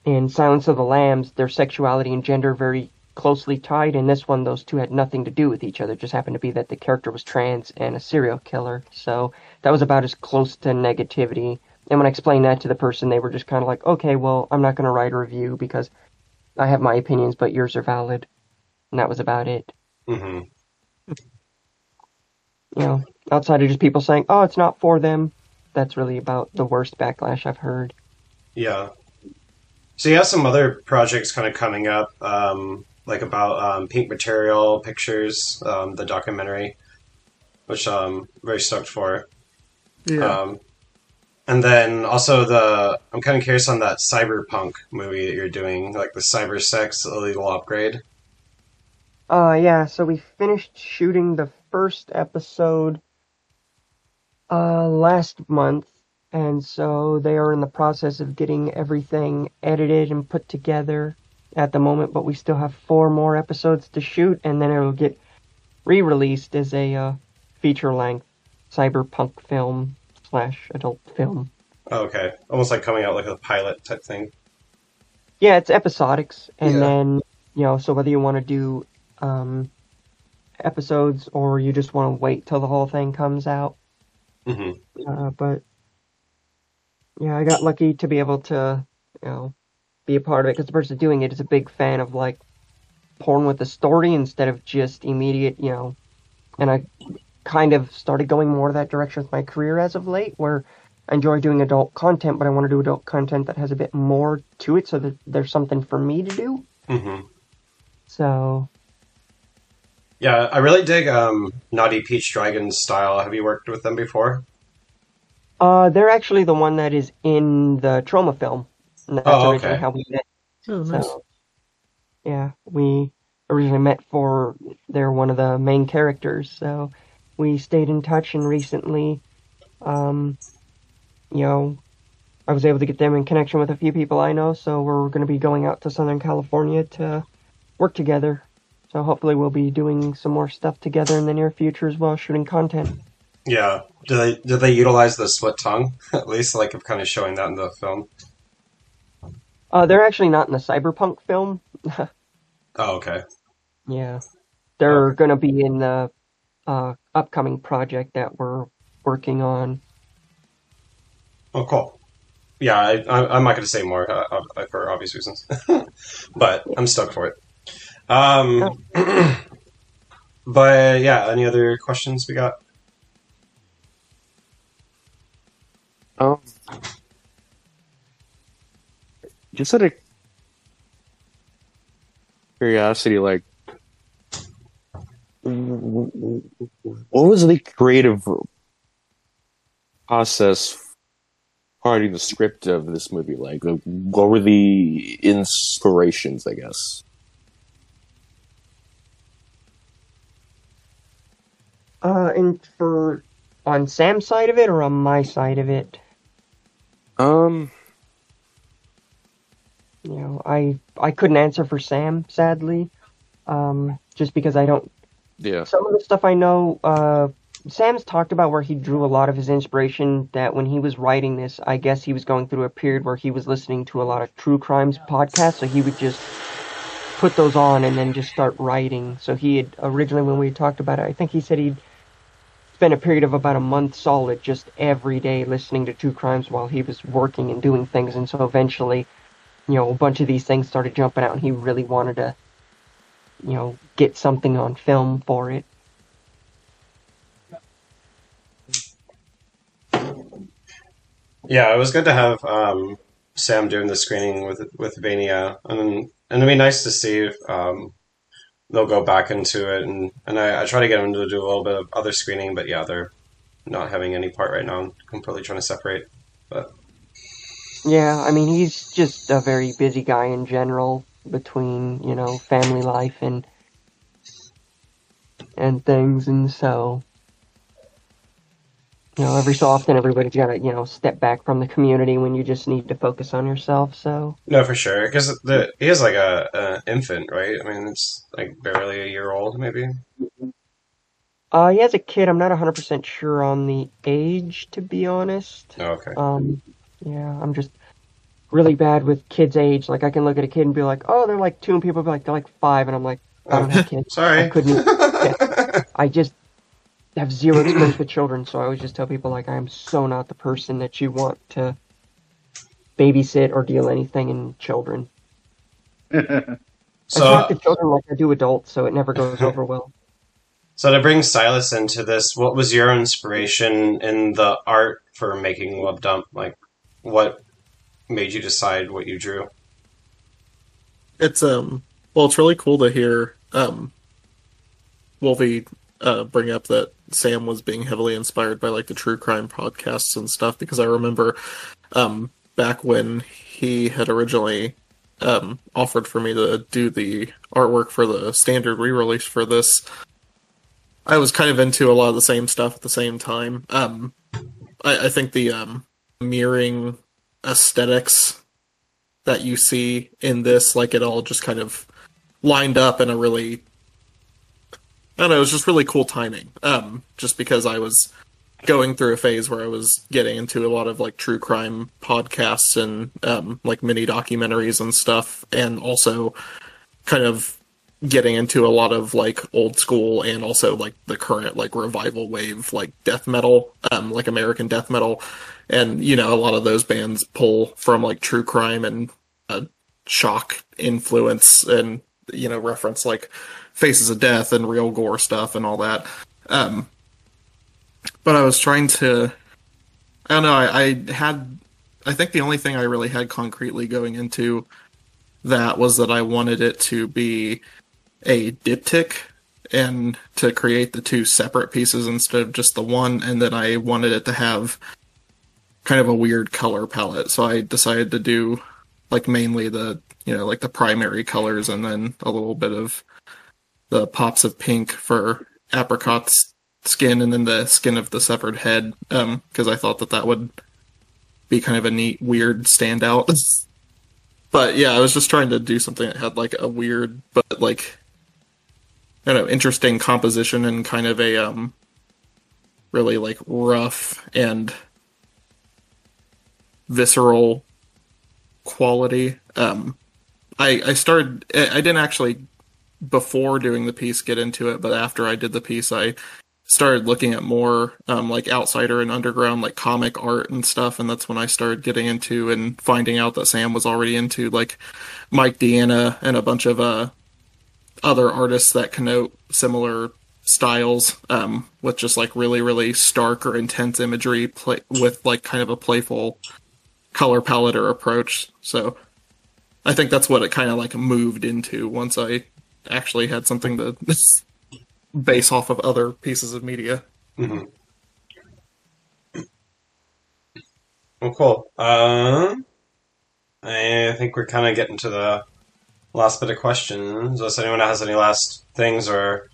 in Silence of the Lambs, their sexuality and gender very closely tied. In this one, those two had nothing to do with each other. It just happened to be that the character was trans and a serial killer. So that was about as close to negativity. And when I explained that to the person, they were just kind of like, okay, well, I'm not going to write a review because I have my opinions, but yours are valid. And that was about it. hmm You know, outside of just people saying, oh, it's not for them, that's really about the worst backlash I've heard. yeah. So you have some other projects kind of coming up, um, like about um, Pink Material Pictures, um, the documentary, which I'm very stoked for. Yeah. Um, and then also the I'm kind of curious on that cyberpunk movie that you're doing, like the cyber sex illegal upgrade. Uh, yeah, so we finished shooting the first episode uh, last month, and so they are in the process of getting everything edited and put together at the moment, but we still have four more episodes to shoot, and then it'll get re-released as a uh, feature-length cyberpunk film slash adult film. Oh, okay, almost like coming out like a pilot type thing. Yeah, it's episodics, and Yeah. then you know, so whether you want to do um, episodes or you just want to wait till the whole thing comes out. hmm Uh, but yeah, I got lucky to be able to, you know, be a part of it because the person doing it is a big fan of like porn with a story instead of just immediate, you know. And I kind of started going more that direction with my career as of late, where I enjoy doing adult content, but I want to do adult content that has a bit more to it, so that there's something for me to do. hmm So Yeah, I really dig um, Naughty Peach Dragon's style. Have you worked with them before? Uh, they're actually the one that is in the Troma film. And that's Oh, originally okay. how we met. Oh, nice. So, yeah, we originally met for they're one of the main characters. So we stayed in touch, and recently, um, you know, I was able to get them in connection with a few people I know. So we're going to be going out to Southern California to work together. So hopefully we'll be doing some more stuff together in the near future as well, shooting content. Yeah. Do they do they utilize the split tongue at least, like of kind of showing that in the film? Uh, they're actually not in the cyberpunk film. Oh, okay. Yeah. They're going to be in the uh, upcoming project that we're working on. Oh, cool. Yeah, I, I, I'm not going to say more uh, uh, for obvious reasons, but I'm stuck for it. Um, but yeah, any other questions we got? Um, just out of curiosity, like, what was the creative process writing the script of this movie like? Like, What were the inspirations, I guess? Uh, and for on Sam's side of it or on my side of it, Um, you know, I I couldn't answer for Sam, sadly, um, just because I don't. yeah. Some of the stuff I know, uh, Sam's talked about where he drew a lot of his inspiration. That when he was writing this, I guess he was going through a period where he was listening to a lot of true crimes podcasts, so he would just put those on and then just start writing. So he had originally, when we talked about it, I think he said he'd spent a period of about a month solid just every day listening to true crimes while he was working and doing things. And so eventually, you know, a bunch of these things started jumping out, and he really wanted to, you know, get something on film for it. Yeah, it was good to have um, Sam doing the screening with with Vania, and and it'd be nice to see if um, they'll go back into it. And and I, I try to get them to do a little bit of other screening, but yeah, they're not having any part right now. I'm completely trying to separate, but Yeah, I mean, he's just a very busy guy in general between, you know, family life and and things, and so you know, every so often everybody's got to, you know, step back from the community when you just need to focus on yourself. So no, for sure, because the he is like a, a infant, right? I mean, it's like barely a year old, maybe. uh, he has a kid. I'm not 100% sure on the age, to be honest. Oh, okay. Um, yeah, I'm just really bad with kids' age. Like, I can look at a kid and be like, oh, they're like two, and people be like, they're like five, and I'm like, I don't have oh, kids. Sorry. I couldn't. yeah. I just have zero experience with children, so I always just tell people like, I am so not the person that you want to babysit or deal anything in children. so I talk to children like I do adults, so it never goes over well. So to bring Silas into this, what was your inspiration in the art for making Love Dump? Like, what made you decide what you drew? It's um well, it's really cool to hear um Wolfie uh, bring up that Sam was being heavily inspired by like the true crime podcasts and stuff because I remember um back when he had originally um offered for me to do the artwork for the standard re-release for this I was kind of into a lot of the same stuff at the same time. Um I, I think the um mirroring aesthetics that you see in this, like it all just kind of lined up in a really I don't know, it was just really cool timing. Um, just because I was going through a phase where I was getting into a lot of like true crime podcasts and um, like mini documentaries and stuff, and also kind of getting into a lot of like old school and also like the current like revival wave like death metal, um, like American death metal, and you know a lot of those bands pull from like true crime and uh, shock influence and you know reference like faces of death and real gore stuff and all that. Um but i was trying to i don't know I, I had i think the only thing i really had concretely going into that was that i wanted it to be a diptych and to create the two separate pieces instead of just the one and then i wanted it to have kind of a weird color palette. So i decided to do like mainly the you know like the primary colors and then a little bit of the pops of pink for apricot's skin and then the skin of the severed head um because i thought that that would be kind of a neat weird standout. But yeah i was just trying to do something that had like a weird but like I don't know interesting composition and kind of a um really like rough and visceral quality. Um, I I started. I didn't actually before doing the piece get into it, but after I did the piece, I started looking at more um, like outsider and underground like comic art and stuff, and that's when I started getting into and finding out that Sam was already into like Mike Diana and a bunch of uh other artists that connote similar styles um, with just like really really stark or intense imagery play- with like kind of a playful color palette or approach. So I think that's what it kind of like moved into once I actually had something to base off of other pieces of media. hmm Well, cool. Um, I think we're kind of getting to the last bit of questions. Unless anyone has any last things or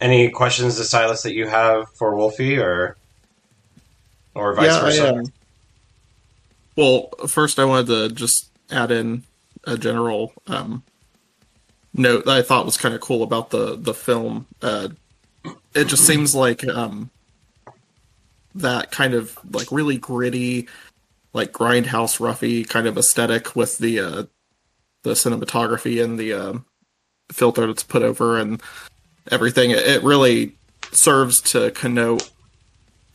any questions to Silas that you have for Wolfie or or vice Yeah, I, versa. um, well, first I wanted to just add in a general um, note that I thought was kind of cool about the the film. Uh, it just seems like um, that kind of like really gritty, like grindhouse roughy kind of aesthetic with the uh, the cinematography and the uh, filter that's put over and everything. It, it really serves to connote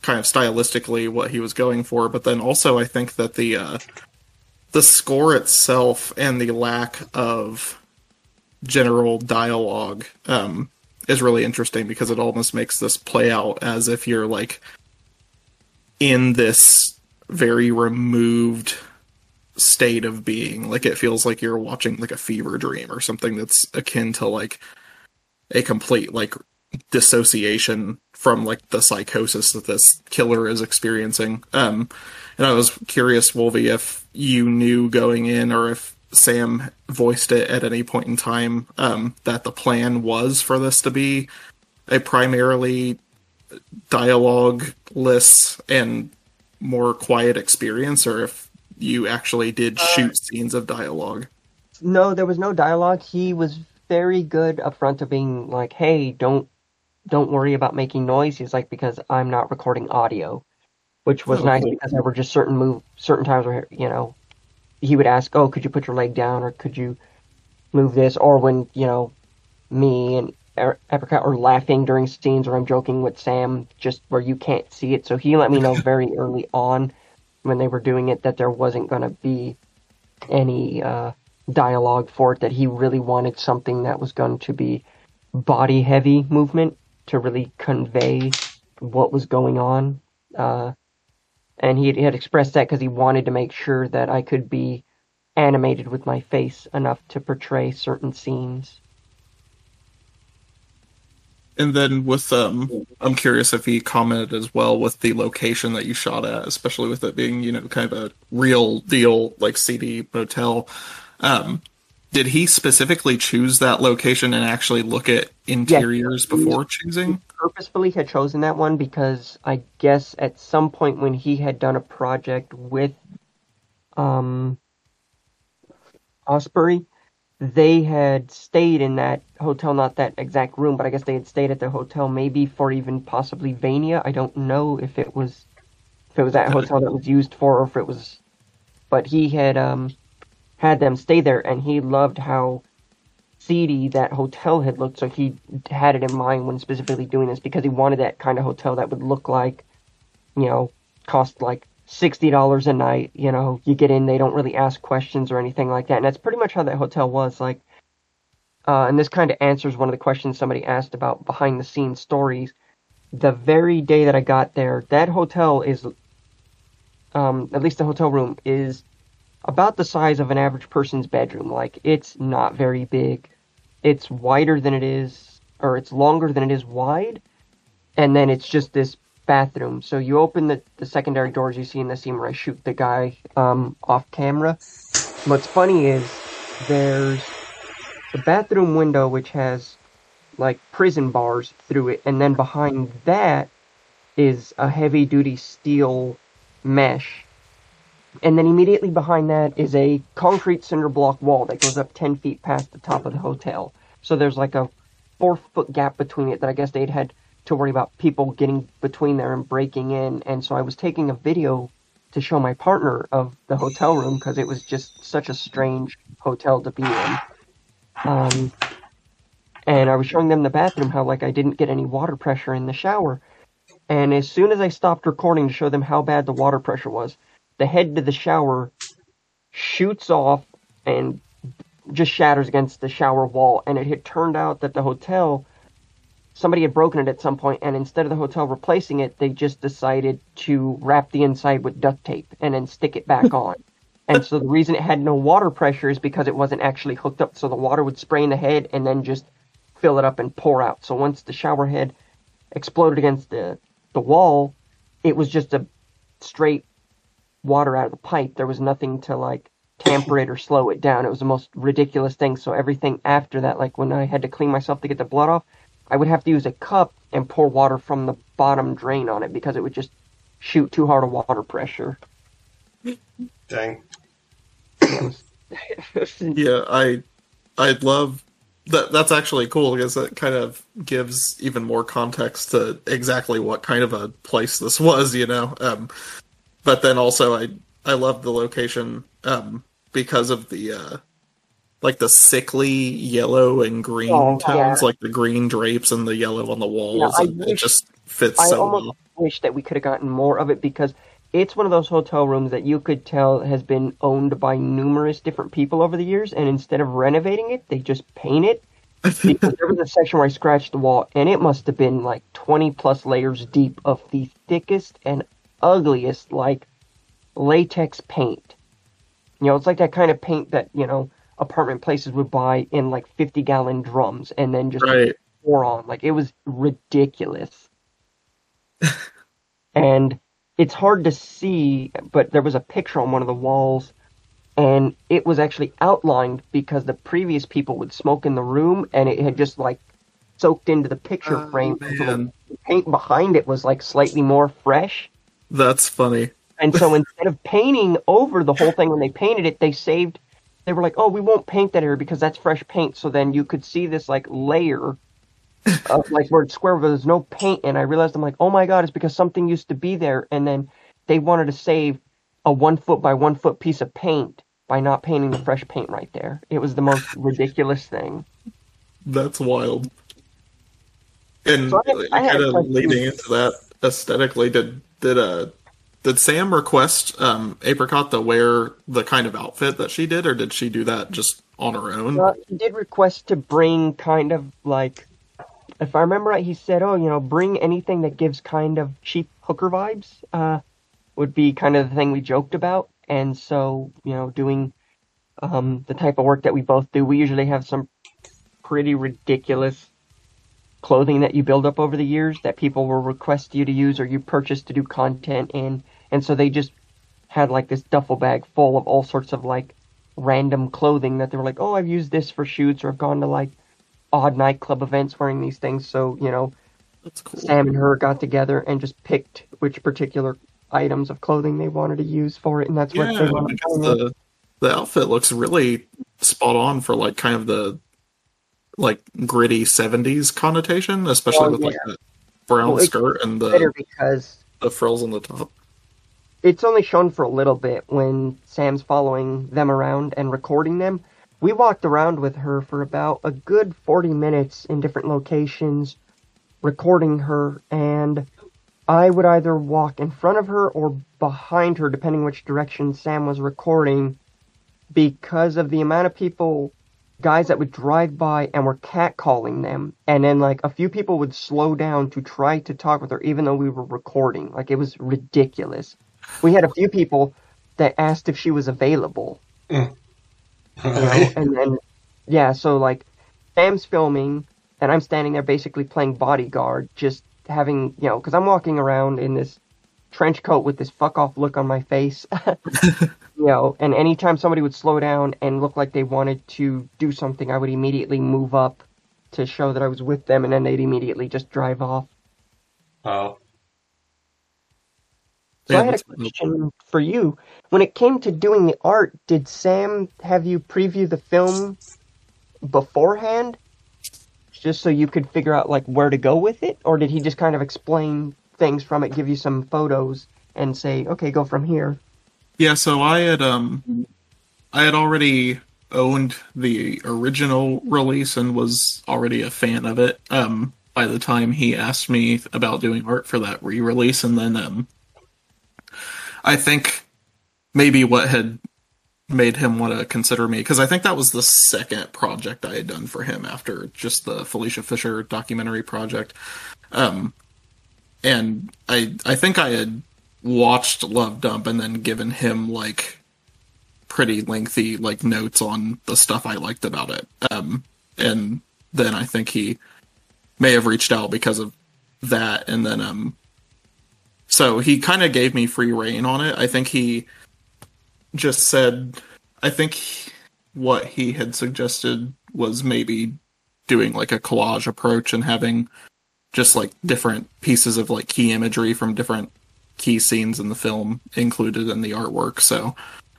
kind of stylistically what he was going for, but then also I think that the uh, the score itself and the lack of general dialogue um, is really interesting because it almost makes this play out as if you're like in this very removed state of being. Like it feels like you're watching like a fever dream or something that's akin to like a complete like dissociation from like the psychosis that this killer is experiencing um and i was curious wolfie if you knew going in or if sam voiced it at any point in time um that the plan was for this to be a primarily dialogue-less and more quiet experience or if you actually did shoot scenes of dialogue No, there was no dialogue. He was very good up front of being like, "Hey, don't don't worry about making noise." He's like, "Because I'm not recording audio," which was Oh, nice cool. because there were just certain move certain times where you know he would ask, "Oh, could you put your leg down?" or "Could you move this?" or when you know me and Apricot are laughing during scenes or I'm joking with Sam, just where you can't see it. So he let me know very early on when they were doing it that there wasn't going to be any uh, dialogue for it. That he really wanted something that was going to be body heavy movement to really convey what was going on. Uh, and he had, he had expressed that because he wanted to make sure that I could be animated with my face enough to portray certain scenes. And then with um, I'm curious if he commented as well with the location that you shot at, especially with it being you know kind of a real deal like seedy motel. Um, did he specifically choose that location and actually look at interiors before choosing? purposefully had chosen that one because I guess at some point when he had done a project with um Osbury, they had stayed in that hotel, not that exact room, but I guess they had stayed at the hotel maybe for even possibly Vania. I don't know if it was if it was that hotel that was used for or if it was but he had um had them stay there and he loved how seedy that hotel had looked, so he had it in mind when specifically doing this because he wanted that kind of hotel that would look like, you know, cost like sixty dollars a night. You know, you get in, they don't really ask questions or anything like that, and that's pretty much how that hotel was. Like, uh, and this kind of answers one of the questions somebody asked about behind the scenes stories. The very day that I got there, that hotel is, um, at least the hotel room is about the size of an average person's bedroom. Like it's not very big. It's wider than it is, or it's longer than it is wide, and then it's just this bathroom. So you open the, the secondary doors you see in the scene where I shoot the guy um, off camera. What's funny is there's the bathroom window which has like prison bars through it, and then behind that is a heavy duty steel mesh and then immediately behind that is a concrete cinder block wall that goes up 10 feet past the top of the hotel. So there's like a four foot gap between it that I guess they'd had to worry about people getting between there and breaking in. And so I was taking a video to show my partner of the hotel room because it was just such a strange hotel to be in. Um, and I was showing them the bathroom how like I didn't get any water pressure in the shower. And as soon as I stopped recording to show them how bad the water pressure was, the head to the shower shoots off and just shatters against the shower wall. And it had turned out that the hotel, somebody had broken it at some point, and instead of the hotel replacing it, they just decided to wrap the inside with duct tape and then stick it back on. And so the reason it had no water pressure is because it wasn't actually hooked up, so the water would spray in the head and then just fill it up and pour out. So once the shower head exploded against the the wall, it was just a straight water out of the pipe. There was nothing to like tamper it or slow it down. It was the most ridiculous thing. So everything after that, like when I had to clean myself to get the blood off, I would have to use a cup and pour water from the bottom drain on it because it would just shoot too hard of water pressure. Dang. Yeah, I I love that that's actually cool because it kind of gives even more context to exactly what kind of a place this was, you know. Um, but then also, I I love the location um, because of the uh, like the sickly yellow and green Oh, tones, yeah. like the green drapes and the yellow on the walls. I and it just fits I so almost well. wish that we could have gotten more of it because it's one of those hotel rooms that you could tell has been owned by numerous different people over the years, and instead of renovating it, they just paint it. because there was a section where I scratched the wall, and it must have been like 20 plus layers deep of the thickest and ugliest, like latex paint. You know, it's like that kind of paint that, you know, apartment places would buy in like 50 gallon drums and then just Right. pour on. Like, it was ridiculous. and it's hard to see, but there was a picture on one of the walls and it was actually outlined because the previous people would smoke in the room and it had just like soaked into the picture Oh, frame so the paint behind it was like slightly more fresh That's funny. and so instead of painting over the whole thing when they painted it they saved they were like oh we won't paint that area because that's fresh paint. So then you could see this like layer of like where it's square where there's no paint. And i realized i'm like oh my god it's because something used to be there. And then they wanted to save a one foot by one foot piece of paint by not painting the fresh paint right there. It was the most ridiculous thing. That's wild. And So I- I kind of leading into that aesthetically, did did uh did Sam request um Apricot to wear the kind of outfit that she did, or did she do that just on her own? Uh, he did request to bring kind of like, if I remember right, he said, "Oh, you know, bring anything that gives kind of cheap hooker vibes." Uh, would be kind of the thing we joked about, and so you know, doing um, the type of work that we both do, we usually have some pretty ridiculous clothing that you build up over the years that people will request you to use or you purchase to do content in, and so they just had like this duffel bag full of all sorts of like random clothing that they were like, oh, I've used this for shoots or I've gone to like odd nightclub events wearing these things. So, you know, cool. Sam and her got together and just picked which particular items of clothing they wanted to use for it. And that's what they Yeah, wanted to the the outfit looks really spot on for like kind of the like gritty '70s connotation, especially Oh, with like the brown Well, skirt and the because the frills on the top. it's only shown for a little bit when Sam's following them around and recording them. We walked around with her for about a good 40 minutes in different locations, recording her, and I would either walk in front of her or behind her, depending which direction Sam was recording, because of the amount of people, guys that would drive by and were catcalling them, and then like a few people would slow down to try to talk with her, even though we were recording. Like it was ridiculous. We had a few people that asked if she was available, eh. you know, and then yeah, so like Sam's filming and I'm standing there basically playing bodyguard, just having you know, because I'm walking around in this trench coat with this fuck off look on my face, you know, and anytime somebody would slow down and look like they wanted to do something, I would immediately move up to show that I was with them, and then they'd immediately just drive off. Oh, So Yeah, I had a that's- question for you. When it came to doing the art, did Sam have you preview the film beforehand? Just so you could figure out like where to go with it? Or did he just kind of explain things from it, give you some photos and say, Okay, go from here? Yeah, so I had um I had already owned the original release and was already a fan of it um by the time he asked me about doing art for that re-release and then um I think maybe what had made him want to consider me because I think that was the second project I had done for him after just the Felicia Fisher documentary project. Um and I I think I had watched Love Dump and then given him like pretty lengthy like notes on the stuff I liked about it. Um and then I think he may have reached out because of that and then um so he kind of gave me free reign on it. I think he just said I think what he had suggested was maybe doing like a collage approach and having just like different pieces of like key imagery from different key scenes in the film included in the artwork. So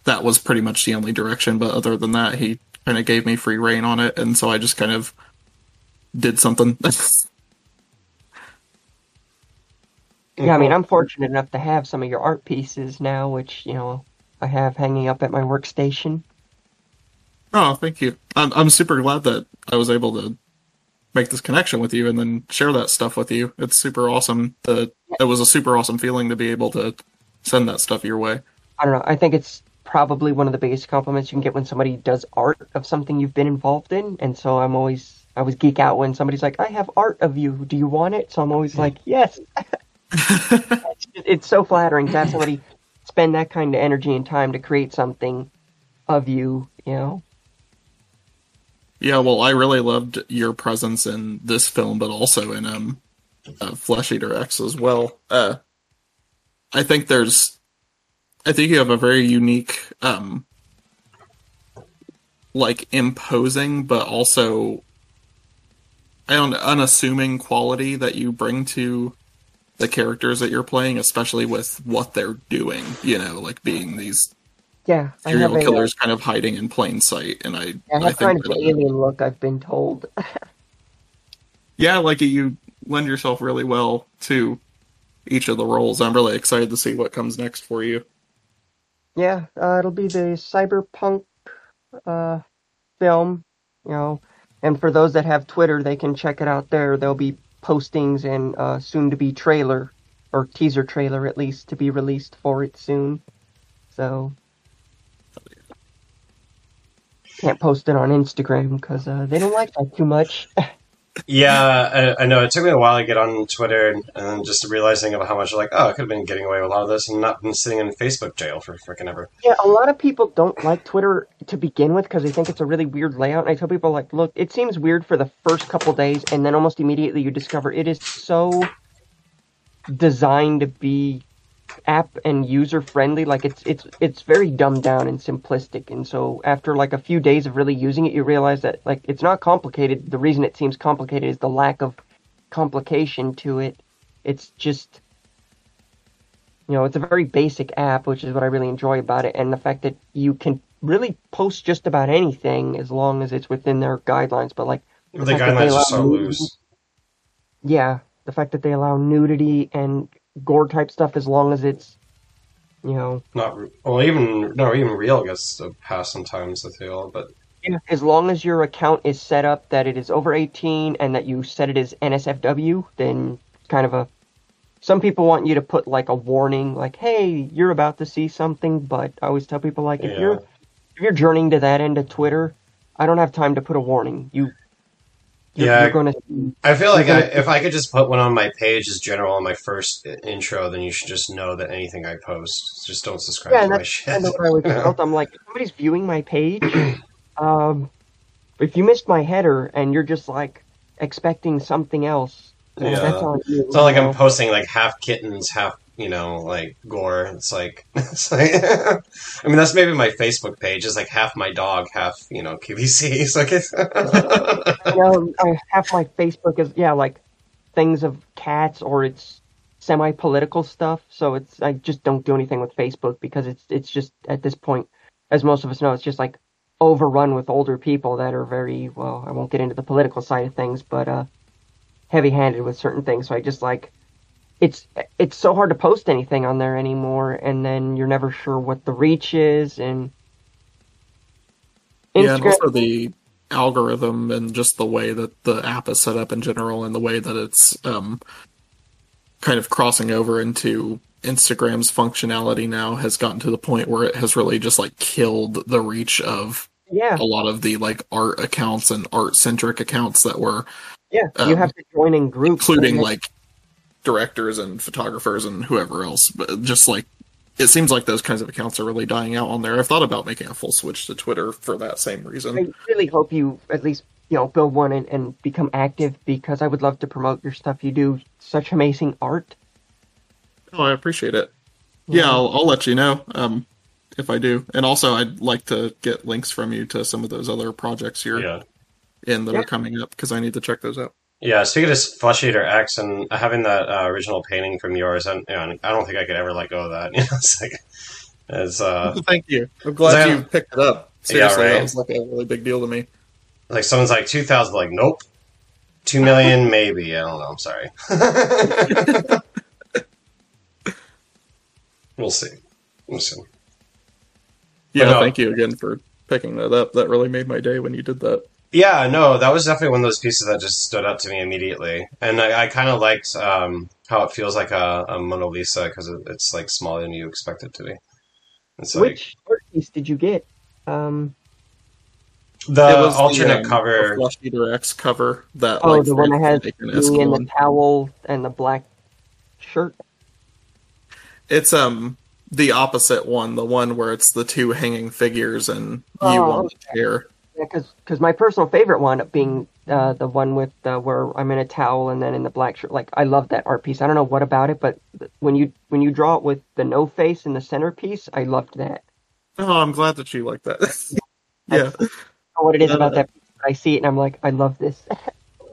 that was pretty much the only direction. But other than that, he kind of gave me free reign on it, and so I just kind of did something. Yeah, I mean, I'm fortunate enough to have some of your art pieces now, which, you know, I have hanging up at my workstation. oh, thank you. I'm I'm super glad that I was able to make this connection with you and then share that stuff with you. It's super awesome. That it was a super awesome feeling to be able to send that stuff your way. I don't know. I think it's probably one of the biggest compliments you can get when somebody does art of something you've been involved in. And so I'm always, I always geek out when somebody's like, I have art of you. Do you want it? So I'm always like, yes. it's, it's so flattering to have somebody spend that kind of energy and time to create something of you, you know? Yeah, well, I really loved your presence in this film, but also in um, uh, Flesh Eater X as well. Uh, I think there's, I think you have a very unique, um, like imposing, but also I don't unassuming quality that you bring to the characters that you're playing, especially with what they're doing. You know, like being these Yeah, serial a, killers kind of hiding in plain sight, and I, I I have think kind of alien look, I've been told. yeah, like you lend yourself really well to each of the roles. I'm really excited to see what comes next for you. Yeah, uh, it'll be the cyberpunk uh, film, you know. And for those that have Twitter, they can check it out there. There'll be postings and uh, soon to be trailer or teaser trailer at least to be released for it soon. So can't post it on Instagram because uh, they don't like that too much. Yeah, I, I know. It took me a while to get on Twitter and, and just realizing of how much like, oh, I could have been getting away with a lot of this and not been sitting in Facebook jail for freaking ever. Yeah, a lot of people don't like Twitter to begin with because they think it's a really weird layout. And I tell people, like, look, it seems weird for the first couple days, and then almost immediately you discover it is so designed to be app and user friendly. Like it's it's it's very dumbed down and simplistic. And so after like a few days of really using it, you realize that like it's not complicated. The reason it seems complicated is the lack of complication to it. It's just you know, it's a very basic app, which is what I really enjoy about it, and the fact that you can really post just about anything as long as it's within their guidelines. But like The guidelines are so nudity- loose. Yeah, the fact that they allow nudity and gore type stuff as long as it's you know Not well, even no, even real gets to pass sometimes. I feel, but as long as your account is set up that it is over 18 and that you set it as NSFW, then kind of a. Some people want you to put like a warning, like, "Hey, you're about to see something." But I always tell people, like, if Yeah. you're if you're journeying to that end of Twitter, I don't have time to put a warning. You, you're, Yeah, you're to. I feel like I, if I could just put one on my page as general on my first intro, then you should just know that anything I post, just don't subscribe Yeah, to my shit. kind of I always felt. I'm like, somebody's viewing my page, um, if you missed my header and you're just like expecting something else, well, Yeah. that's on you. It's not like I'm posting like half kittens, half you know, like gore. It's like, it's like I mean, that's maybe my Facebook page is like half my dog, half you know QVC. It's like it's you half my Facebook is yeah, like things of cats or it's semi-political stuff. So it's I just don't do anything with Facebook because it's it's just at this point, as most of us know, it's just like overrun with older people that are very well. I won't get into the political side of things, but uh, heavy-handed with certain things. So I just like it's it's so hard to post anything on there anymore, and then you're never sure what the reach is and. Yeah, and also the algorithm and just the way that the app is set up in general and the way that it's um, kind of crossing over into Instagram's functionality now has gotten to the point where it has really just like killed the reach of yeah, a lot of the like art accounts and art centric accounts that were yeah. you um, have to join in groups, including like directors and photographers and whoever else but just like it seems like those kinds of accounts are really dying out on there i've thought about making a full switch to twitter for that same reason I really hope you at least you know build one and, and become active because I would love to promote your stuff. You do such amazing art. oh i appreciate it yeah I'll, I'll let you know um if i do and also i'd like to get links from you to some of those other projects you're yeah. in that Yeah. are coming up because i need to check those out Yeah, speaking of Flesh Eater X and having that uh, original painting from yours, and you know, I don't think I could ever let go of that. You know, it's like, it's uh, thank you i'm glad you picked it up Seriously, right? that was like a really big deal to me. Like someone's like two thousand, like nope, two million maybe. I don't know. I'm sorry. we'll see. We'll see. Yeah, no. thank you again for picking that up. That really made my day when you did that. Yeah, no, that was definitely one of those pieces that just stood out to me immediately, and I, I kind of liked um, how it feels like a, a Mona Lisa because it, it's like smaller than you expect it to be. It's like Which art piece did you get? Um, the It was the, alternate um, cover. the Flesh Eater X cover. That oh, like the one that has filmmaker-esque me in the one. towel and the black shirt. It's um the opposite one, the one where it's the two hanging figures and you Oh, on the chair. Yeah, because my personal favorite wound up being uh, the one with uh, where I'm in a towel and then in the black shirt. Like I love that art piece. I don't know what about it, but when you when you draw it with the no face in the centerpiece, I loved that. Oh, I'm glad that you like that. yeah. I don't know what it is about Uh, that. Piece, I see it and I'm like, I love this.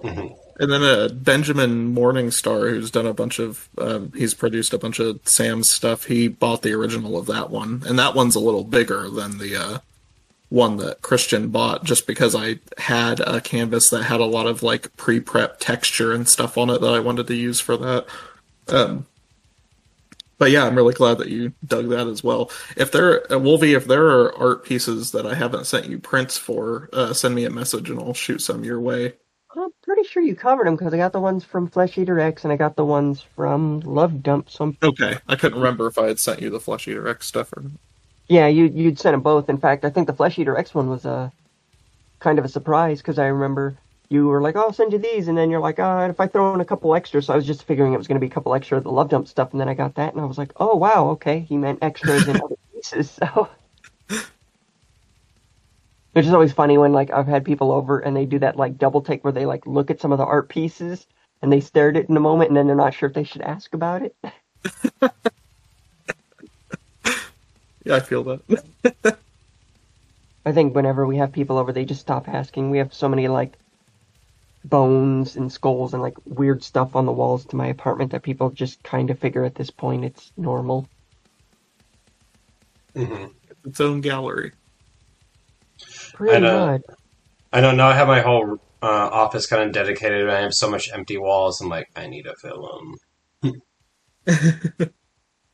Mhm. And then uh, Benjamin Morningstar, who's done a bunch of, um, he's produced a bunch of Sam's stuff. He bought the original of that one, and that one's a little bigger than the uh, one that Christian bought, just because I had a canvas that had a lot of like pre-prep texture and stuff on it that I wanted to use for that. Um, but yeah, I'm really glad that you dug that as well. If there, uh, Wolfie, if there are art pieces that I haven't sent you prints for, uh, send me a message and I'll shoot some your way. I'm pretty sure you covered them because I got the ones from Flesh Eater X and I got the ones from Love Dump. So I'm, Okay, I couldn't remember if I had sent you the Flesh Eater X stuff or not. Yeah, you you'd sent them both. In fact, I think the Flesh Eater X one was a kind of a surprise because I remember you were like, "Oh, I'll send you these," and then you're like, "Ah, if I throw in a couple extras." So I was just figuring it was going to be a couple extra of the Love Dump stuff, and then I got that, and I was like, "Oh, wow, okay." He meant extras and other pieces. So. Which is always funny when like I've had people over and they do that like double take where they like look at some of the art pieces and they stare at it in a moment and then they're not sure if they should ask about it. Yeah, I feel that. I think whenever we have people over, they just stop asking. We have so many like bones and skulls and like weird stuff on the walls to my apartment that people just kind of figure at this point it's normal. Mhm. its own gallery. Pretty And, uh, much. I know now I have my whole uh, office kind of dedicated, and I have so much empty walls. I'm like, I need a film.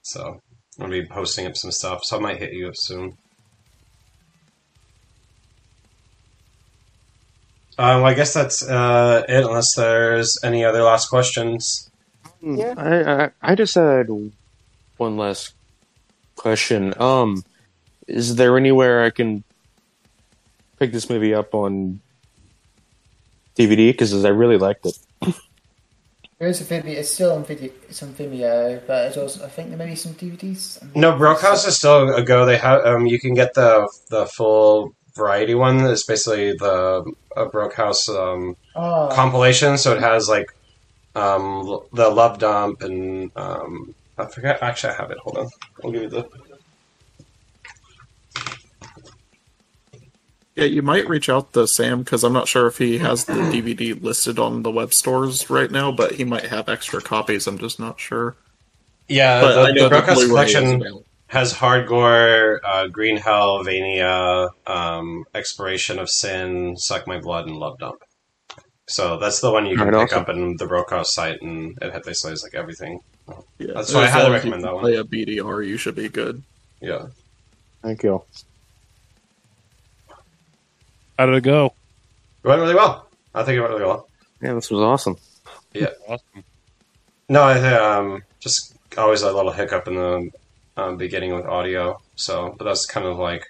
so I'm gonna be posting up some stuff. So I might hit you up soon. Um, well, I guess that's uh, it. Unless there's any other last questions. Yeah. I, I I just had one last question. Um, is there anywhere I can pick this movie up on DVD? Because I really liked it. There is a Vimeo. It's still on video. It's on Vimeo, but it's also I think there may be some DVDs. No, Broke House is still a go. They have um, you can get the the full variety one. It's basically the a Broke House um, Oh, compilation. So it has like um, the Love Dump and um, I forget. Actually, I have it. Hold on. I'll give you the. Yeah, you might reach out to Sam because I'm not sure if he has the DVD listed on the web stores right now, but he might have extra copies. I'm just not sure. Yeah, But I the, know the Broke House Blu-ray collection has Hardcore, uh, Green Hell, Vania, um, Exploration of Sin, Suck My Blood, and Love Dump. So that's the one you can Alright, pick awesome. up in the Broke House site, and it basically has like everything. Yeah, That's why I highly long as you recommend can that one. Play a BDR, you should be good. Yeah. Thank you. How did it go? It went really well. I think it went really well. Yeah, this was awesome. Yeah, awesome. No, I think um, just always a little hiccup in the um, beginning with audio. So, but that's kind of like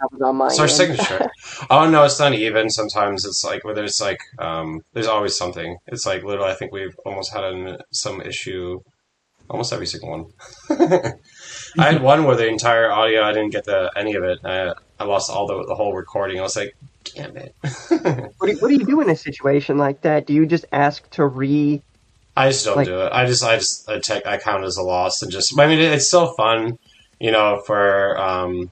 That was on my it's our end. signature. oh no, it's not even. Sometimes it's like whether it's like um, there's always something. It's like literally, I think we've almost had an, some issue. Almost every single one. I had one where the entire audio I didn't get the any of it. I, I lost all the the whole recording. I was like, damn it. What do, what do you do in a situation like that? Do you just ask to re? I just don't Like- do it. I just, I just, I take, I count it as a loss, and just, I mean, it's still fun, you know, for, um,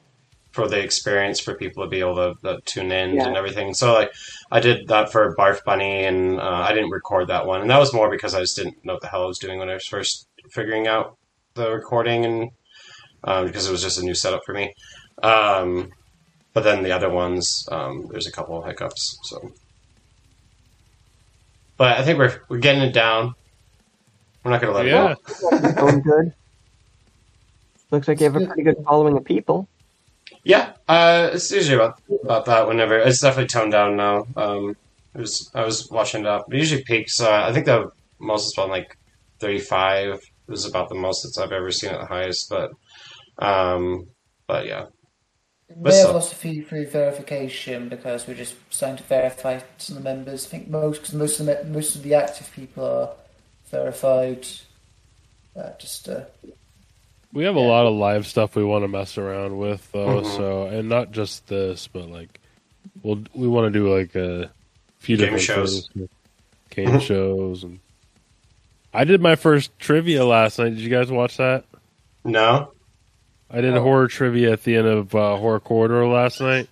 for the experience for people to be able to, to tune in Yeah. and everything. So, like, I did that for Barf Bunny, and uh, I didn't record that one, and that was more because I just didn't know what the hell I was doing when I was first figuring out the recording, and um, because it was just a new setup for me. Um, but then the other ones, um, there's a couple of hiccups. So, but I think we're we're getting it down. We're not going to let Yeah. it go. Going good. Looks like you have a pretty good following of people. Yeah, uh, it's usually about about that. Whenever it's definitely toned down now. Um, it was I was watching it up. It usually peaks. Uh, I think the most is about like thirty five. It Was about the most that I've ever seen at the highest. But um, but yeah, We But may have so- lost a few through verification because we're just starting to verify some of the members. I think most cause most of the most of the active people are verified. Uh, just uh, We have a lot of live stuff we want to mess around with, though. Mhm. So, and not just this, but like, we'll we want to do like a few Game different shows. things. game shows, and I did my first trivia last night. Did you guys watch that? no. I did horror trivia at the end of uh, Horror Corridor last night.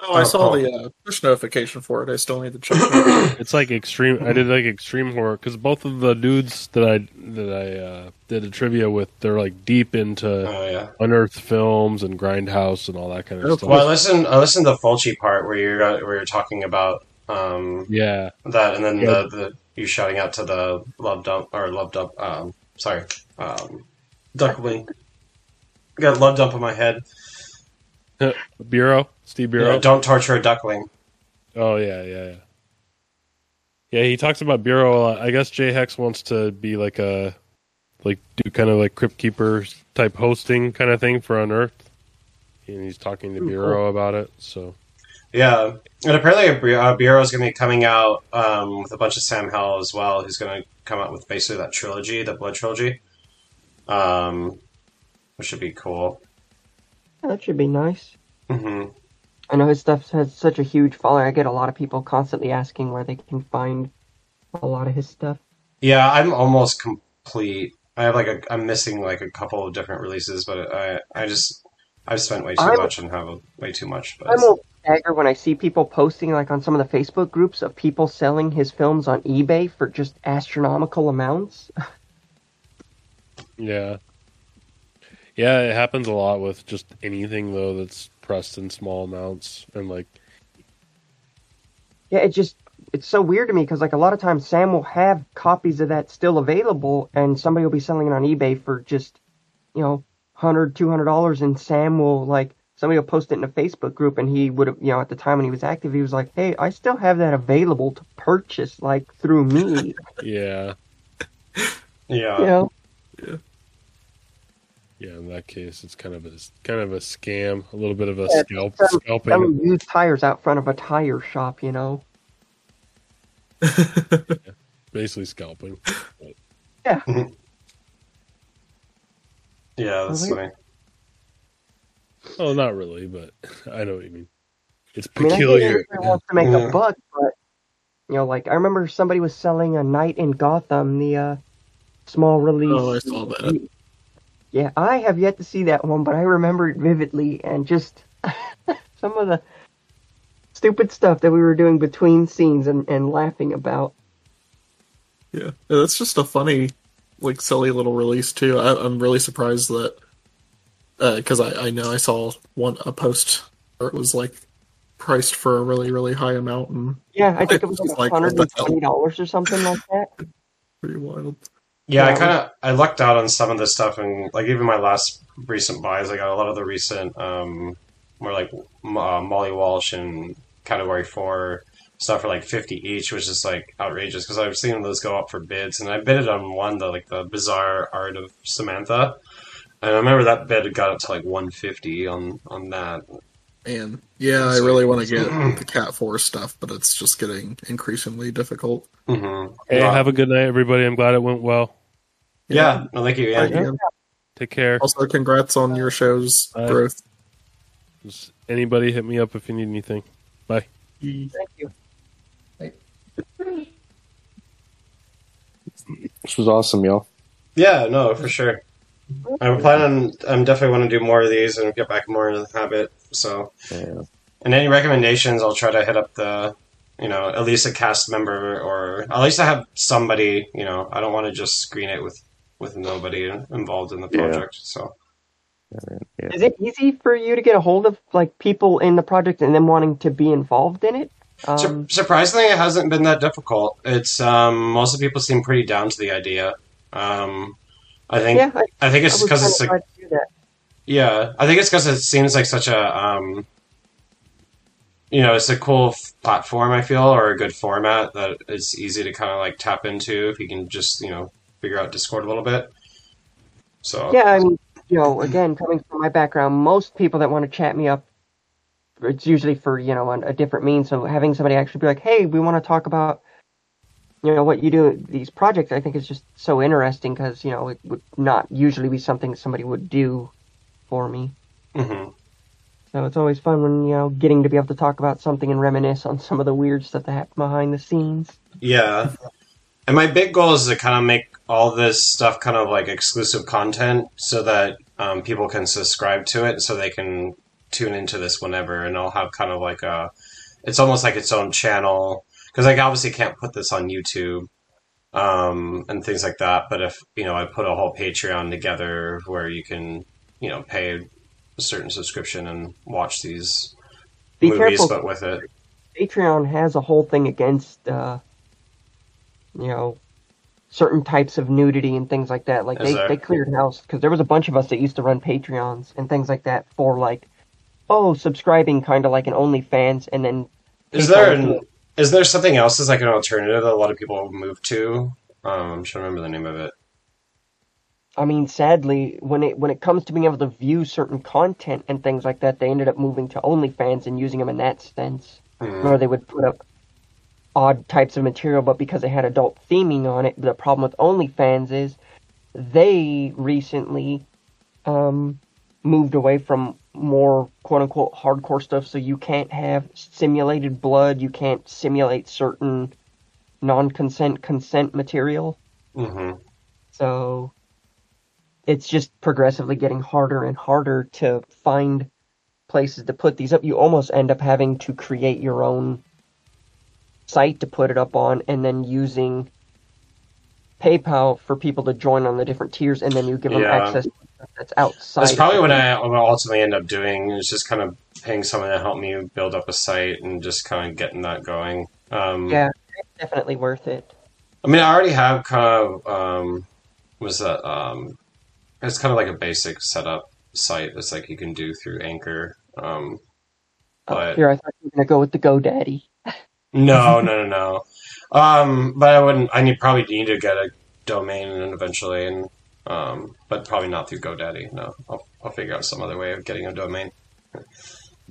Oh, I Oh, saw cool. the uh, push notification for it. I still need to check. it. It's like extreme. I did like extreme horror because both of the dudes that I that I uh, did a trivia with, they're like deep into Oh yeah. unearthed films and Grindhouse and all that kind of Oh, stuff. Well, I listened. I listened to the Fulci part where you're uh, where you're talking about um, Yeah, that, and then Yeah. the, the you shouting out to the love dump or love dump. Um, sorry, um, duckling. Got love dump in my head. Biro, Steve Biro. Yeah, don't torture a duckling. Oh yeah, yeah, yeah. Yeah, he talks about Biro a lot. I guess Jay Hex wants to be like a like do kind of like Crypt Keeper type hosting kind of thing for Unearthed. And he's talking to Ooh, Biro about it. So Yeah, and apparently uh, Biro is going to be coming out um, with a bunch of Sam Hell as well. He's going to come out with basically that trilogy, the Blood trilogy, um, which should be cool. Yeah, that should be nice. hmm I know his stuff has such a huge following. I get a lot of people constantly asking where they can find a lot of his stuff. Yeah, I'm almost complete. I have like a, I'm missing like a couple of different releases, but I, I just, I've spent way too I'm- much and have way too much. But I'm a stagger when I see people posting like on some of the Facebook groups of people selling his films on eBay for just astronomical amounts. yeah, yeah, it happens a lot with just anything though that's pressed in small amounts and like Yeah, it just it's so weird to me because like a lot of times Sam will have copies of that still available, and somebody will be selling it on eBay for just you know hundred, two hundred dollars, and Sam will like somebody will post it in a Facebook group, and he would have you know at the time when he was active, he was like, hey, I still have that available to purchase like through me, yeah, yeah, you know. yeah. Yeah, in that case, it's kind of a kind of a scam, a little bit of a Yeah, scalp some- scalping. Some used tires out front of a tire shop, you know. basically scalping. yeah, that's Well, funny. Oh, not really, but I know what you mean. It's I mean, I peculiar. wants to make Yeah. a buck, but you know, like I remember somebody was selling a Night in Gotham, the uh, small release. Oh, I saw that. Yeah, I have yet to see that one, but I remember it vividly, and just some of the stupid stuff that we were doing between scenes and, and laughing about. Yeah, that's just a funny, like, silly little release too. I, I'm really surprised that uh, because I, I know I saw one a post where it was like priced for a really really high amount and Yeah, I think it was like like, hundred and twenty dollars or something like that. pretty wild. Yeah, I kind of I lucked out on some of this stuff, and like even my last recent buys, I got a lot of the recent, um, more like uh, Molly Walsh and Category Four stuff for like fifty each, which is like outrageous because I've seen those go up for bids, and I bidded on one, the like the Bizarre Art of Samantha, and I remember that bid got up to like one fifty on on that. And yeah, I really want to get the Cat Four stuff, but it's just getting increasingly difficult. Mm-hmm. Hey, have a good night, everybody. I'm glad it went well. Yeah, no, oh, thank you. Thank Ian. Take care. Also, congrats on your show's Bye. growth. Just anybody hit me up if you need anything. Bye. Thank you. This was awesome, y'all. Yeah, no, for sure. I'm planning. I'm definitely want to do more of these and get back more into the habit. So, Yeah. and any recommendations, I'll try to hit up the, you know, at least a cast member or at least I have somebody. You know, I don't want to just screen it with with nobody involved in the Yeah. project. So, Yeah. Is it easy for you to get a hold of like people in the project and then wanting to be involved in it? Sur- Um, surprisingly, it hasn't been that difficult. It's um, most of the people seem pretty down to the idea. Um, I think yeah, I, I think it's because it's like to hear that. yeah, I think it's because it seems like such a um, you know, it's a cool f- platform. I feel or a good format that it's easy to kind of like tap into if you can just you know figure out Discord a little bit. So Yeah, I mean, you know, again, coming from my background, most people that want to chat me up, it's usually for you know a, a different means. So having somebody actually be like, "Hey, we want to talk about." You know what you do these projects. I think is just so interesting because you know it would not usually be something somebody would do for me. Mm-hmm. So it's always fun when you know getting to be able to talk about something and reminisce on some of the weird stuff that happened behind the scenes. Yeah. And my big goal is to kind of make all this stuff kind of like exclusive content so that um, people can subscribe to it so they can tune into this whenever. And I'll have kind of like a, it's almost like its own channel. Because I obviously can't put this on YouTube um, and things like that. But if, you know, I put a whole Patreon together where you can, you know, pay a certain subscription and watch these Be movies, careful. but with it. Patreon has a whole thing against, uh, you know, certain types of nudity and things like that. Like Is they, they cleared house because there was a bunch of us that used to run Patreons and things like that for like, oh, subscribing kind of like an OnlyFans, and then Is there an, is there something else as like an alternative that a lot of people move to? Um, I'm trying to remember the name of it. I mean, sadly, when it when it comes to being able to view certain content and things like that, they ended up moving to OnlyFans and using them in that sense, Hmm. where they would put up odd types of material, but because it had adult theming on it, the problem with OnlyFans is they recently um, moved away from more quote unquote hardcore stuff, so you can't have simulated blood, you can't simulate certain non consent consent material. hmm So it's just progressively getting harder and harder to find places to put these up. You almost end up having to create your own site to put it up on and then using PayPal for people to join on the different tiers and then you give them Yeah. access to stuff that's outside. That's probably what. I will ultimately end up doing is just kind of paying someone to help me build up a site and just kind of getting that going. Um, Yeah, definitely worth it. I mean, I already have kind of um, was that um, it's kind of like a basic setup site that's like you can do through Anchor. Um, Oh, but here I thought you were gonna go with the GoDaddy. No, no, no, no. Um, but I wouldn't. I need probably need to get a domain and eventually, and um, but probably not through GoDaddy. No, I'll, I'll figure out some other way of getting a domain.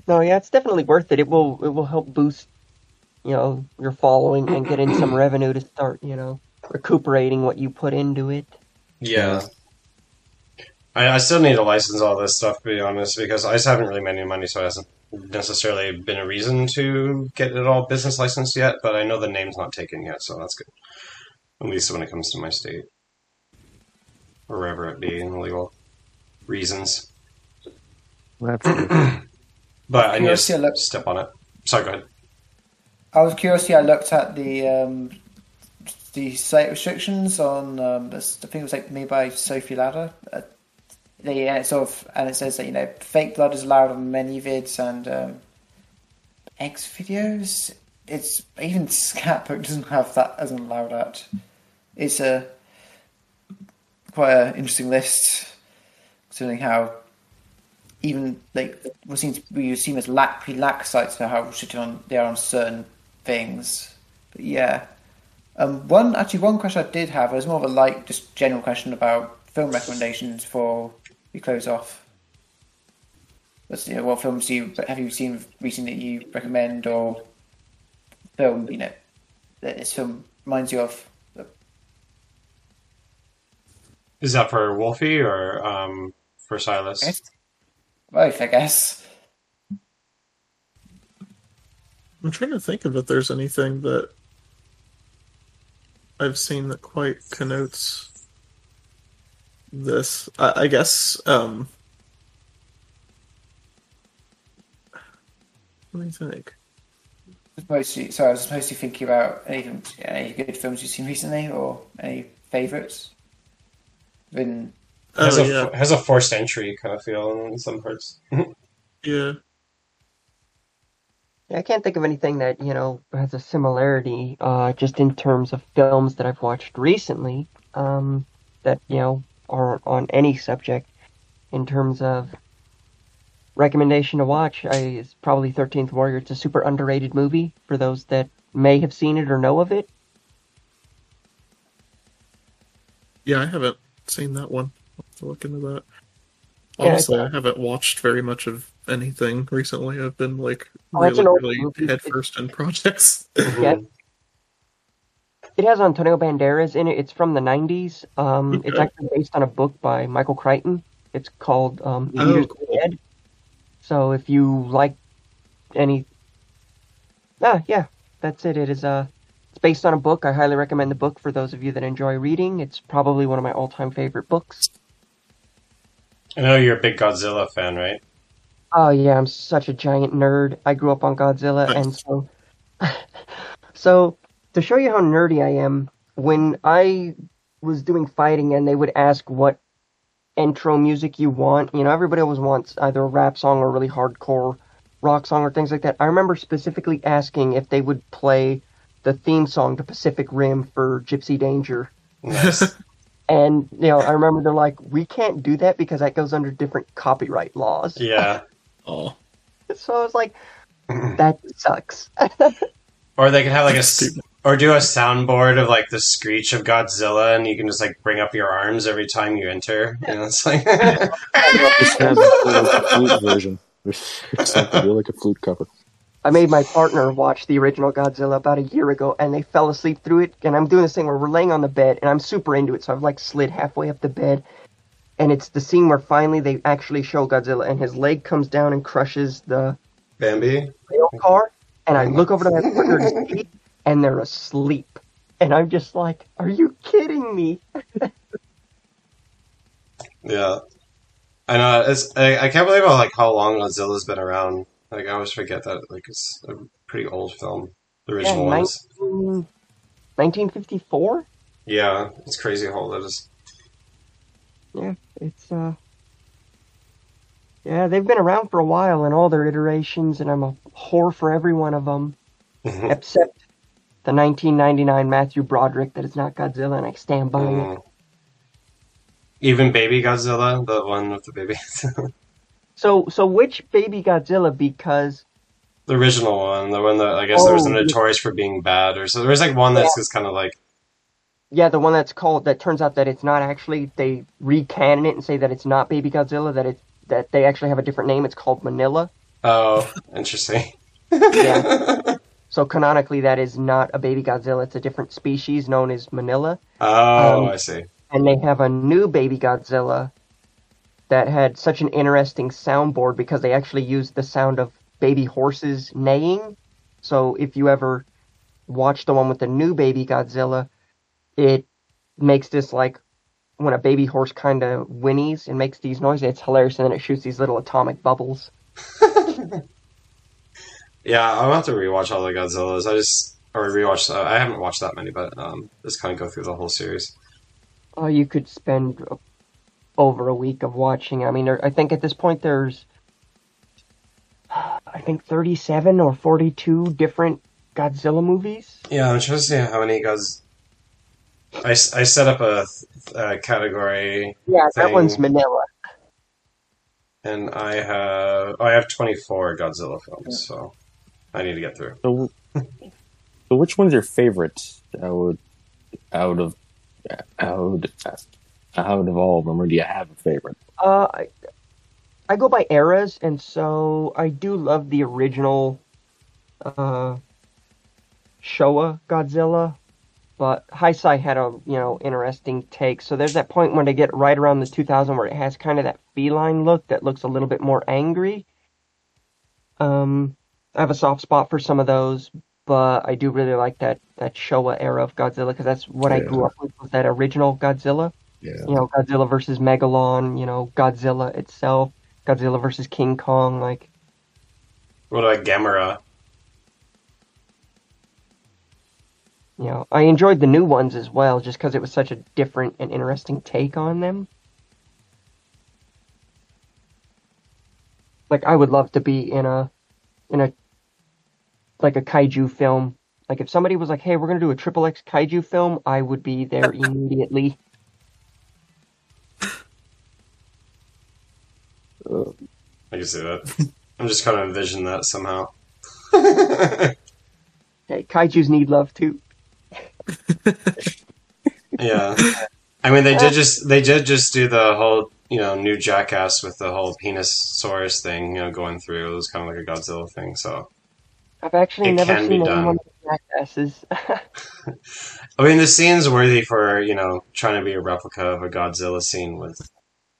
No, yeah, it's definitely worth it. It will it will help boost, you know, your following and get in some revenue to start, you know, recuperating what you put into it. Yeah. I, I still need to license all this stuff, to be honest, because I just haven't really made any money, so it hasn't necessarily been a reason to get it all business licensed yet, but I know the name's not taken yet, so that's good. At least when it comes to my state. Or wherever it be in legal reasons. Absolutely. But I need Curiosity, I to look- step on it. Sorry, go ahead. I was curious. Yeah, I looked at the um, the site restrictions on. Um, this, I think it was like made by Sophie Ladder. Uh, they uh, sort of and it says that you know fake blood is allowed on many vids and um, X videos. It's even Scatbook doesn't have that. Doesn't allowed that. It's a quite an interesting list, considering how even like what seems we assume as lack pretty lax sites for how restricted on they are on certain things. But yeah. Um one actually one question I did have was more of a like just general question about film recommendations before we close off. Let's you know, what films do you have you seen recently that you recommend or film, you know, that this film reminds you of? Is that for Wolfie or um, for Silas? Yes. Both, I guess. I'm trying to think of if there's anything that I've seen that quite connotes this. I, I guess. Um, let me think. Mostly, sorry, I was mostly thinking about any, any good films you've seen recently or any favourites. Been has, Oh a, yeah, has a forced entry kind of feel in some parts. yeah. Yeah, I can't think of anything that, you know, has a similarity, uh, just in terms of films that I've watched recently, um, that, you know, are on any subject. In terms of recommendation to watch, I, it's probably 13th Warrior. It's a super underrated movie for those that may have seen it or know of it. Yeah, I haven't seen that one. I'll have to look into that. Yeah, Honestly, I haven't watched very much of anything recently. I've been like Oh, really, really headfirst in projects. Yeah. It has Antonio Banderas in it. It's from the 90s. Um, It's actually based on a book by Michael Crichton. It's called um, Oh, Eaters of cool. the Dead. So if you like any, ah, yeah, that's it. It is uh, it's based on a book. I highly recommend the book for those of you that enjoy reading. It's probably one of my all-time favorite books. I know you're a big Godzilla fan, right? Oh yeah, I'm such a giant nerd. I grew up on Godzilla, and so, so to show you how nerdy I am, when I was doing fighting, and they would ask what intro music you want, you know, everybody always wants either a rap song or a really hardcore rock song or things like that. I remember specifically asking if they would play the theme song to Pacific Rim for Gypsy Danger. Nice. And you know, I remember they're like, "We can't do that because that goes under different copyright laws." yeah. Oh, So I was like, that sucks. Or they could have like a s- Stupid. Or do a soundboard of like the screech of Godzilla, and you can just like bring up your arms every time you enter. You know, it's like Just flute version. Do like a flute cover. I made my partner watch the original Godzilla about a year ago, and they fell asleep through it. And I'm doing this thing where we're laying on the bed, and I'm super into it, so I've like slid halfway up the bed. And it's the scene where finally they actually show Godzilla, and his leg comes down and crushes the Bambi. rail car. And I look over to my partner to see, and they're asleep. And I'm just like, are you kidding me? Yeah, I know. It's I, I can't believe how like how long Godzilla's been around. Like I always forget that like it's a pretty old film. The Yeah, original ones. 19, 1954? Yeah, it's crazy how old it is. Yeah, it's uh Yeah, they've been around for a while in all their iterations and I'm a whore for every one of them except the 1999 Matthew Broderick that is not Godzilla and I stand by it. Mm. Even Baby Godzilla, the one with the baby, So so which baby Godzilla because the original one, the one that I guess there was Oh, notorious for being bad, or so there was like one that's just kind of like yeah, the one that's called that turns out that it's not actually they recanon it and say that it's not baby Godzilla that it that they actually have a different name. It's called Minilla. oh, interesting. Yeah. So canonically that is not a baby Godzilla, it's a different species known as Minilla. Oh, Um, I see. and they have a new baby Godzilla that had such an interesting soundboard because they actually used the sound of baby horses neighing. So if you ever watch the one with the new baby Godzilla, it makes this like when a baby horse kind of whinnies and makes these noises. It's hilarious, and then it shoots these little atomic bubbles. Yeah, I'll have to rewatch all the Godzillas. I just or rewatch. Uh, I haven't watched that many, but um, just kind of go through the whole series. Oh, you could spend over a week of watching. I mean, I think at this point there's, I think 37 or 42 different Godzilla movies. Yeah, I'm trying to see how many Gods. I set up a, a category, Yeah, that one's Minilla. and I have oh, I have 24 Godzilla films, so I need to get through. So, so which one's your favorite out out of out out of all of them, or do you have a favorite? Uh, I, I go by eras, and so I do love the original, uh, Showa Godzilla, but Heisei had a you know interesting take. So there's that point when they get right around the 2000 where it has kind of that feline look that looks a little bit more angry. Um, I have a soft spot for some of those, but I do really like that that Showa era of Godzilla because that's what yeah. I grew up with—that original Godzilla. Yeah. You know, Godzilla versus Megalon. You know, Godzilla itself. Godzilla versus King Kong. Like, what about Gamera? You know, I enjoyed the new ones as well, just because it was such a different and interesting take on them. Like, I would love to be in a in a like a kaiju film. Like if somebody was like, "Hey, we're gonna do a triple X kaiju film," I would be there immediately. I can see that. I'm just kind of envisioning that somehow. Hey, kaiju's need love too. Yeah. I mean, they did uh, just they did just do the whole you know new Jackass with the whole penis saurus thing you know going through. It was kind of like a Godzilla thing. So I've actually It never seen done. anyone with jackasses. I mean, the scene's worthy for you know trying to be a replica of a Godzilla scene with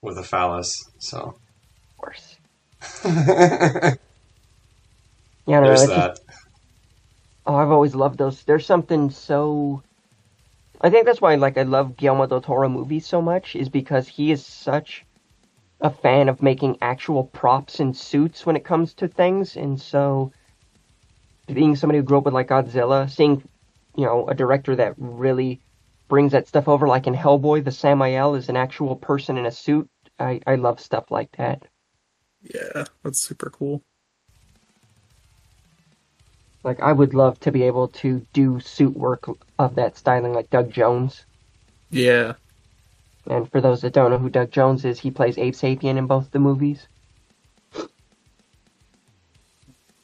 with a phallus. So of course. Yeah, no, there's it's just- that. Oh, I've always loved those. There's something so. I think that's why, like, I love Guillermo del Toro movies so much, is because he is such a fan of making actual props and suits when it comes to things, and so being somebody who grew up with like Godzilla, seeing, you know, a director that really brings that stuff over, like in Hellboy, the Sammael is an actual person in a suit. I I love stuff like that. Yeah, that's super cool. Like, I would love to be able to do suit work of that styling, like Doug Jones. Yeah. And for those that don't know who Doug Jones is, he plays Abe Sapien in both the movies.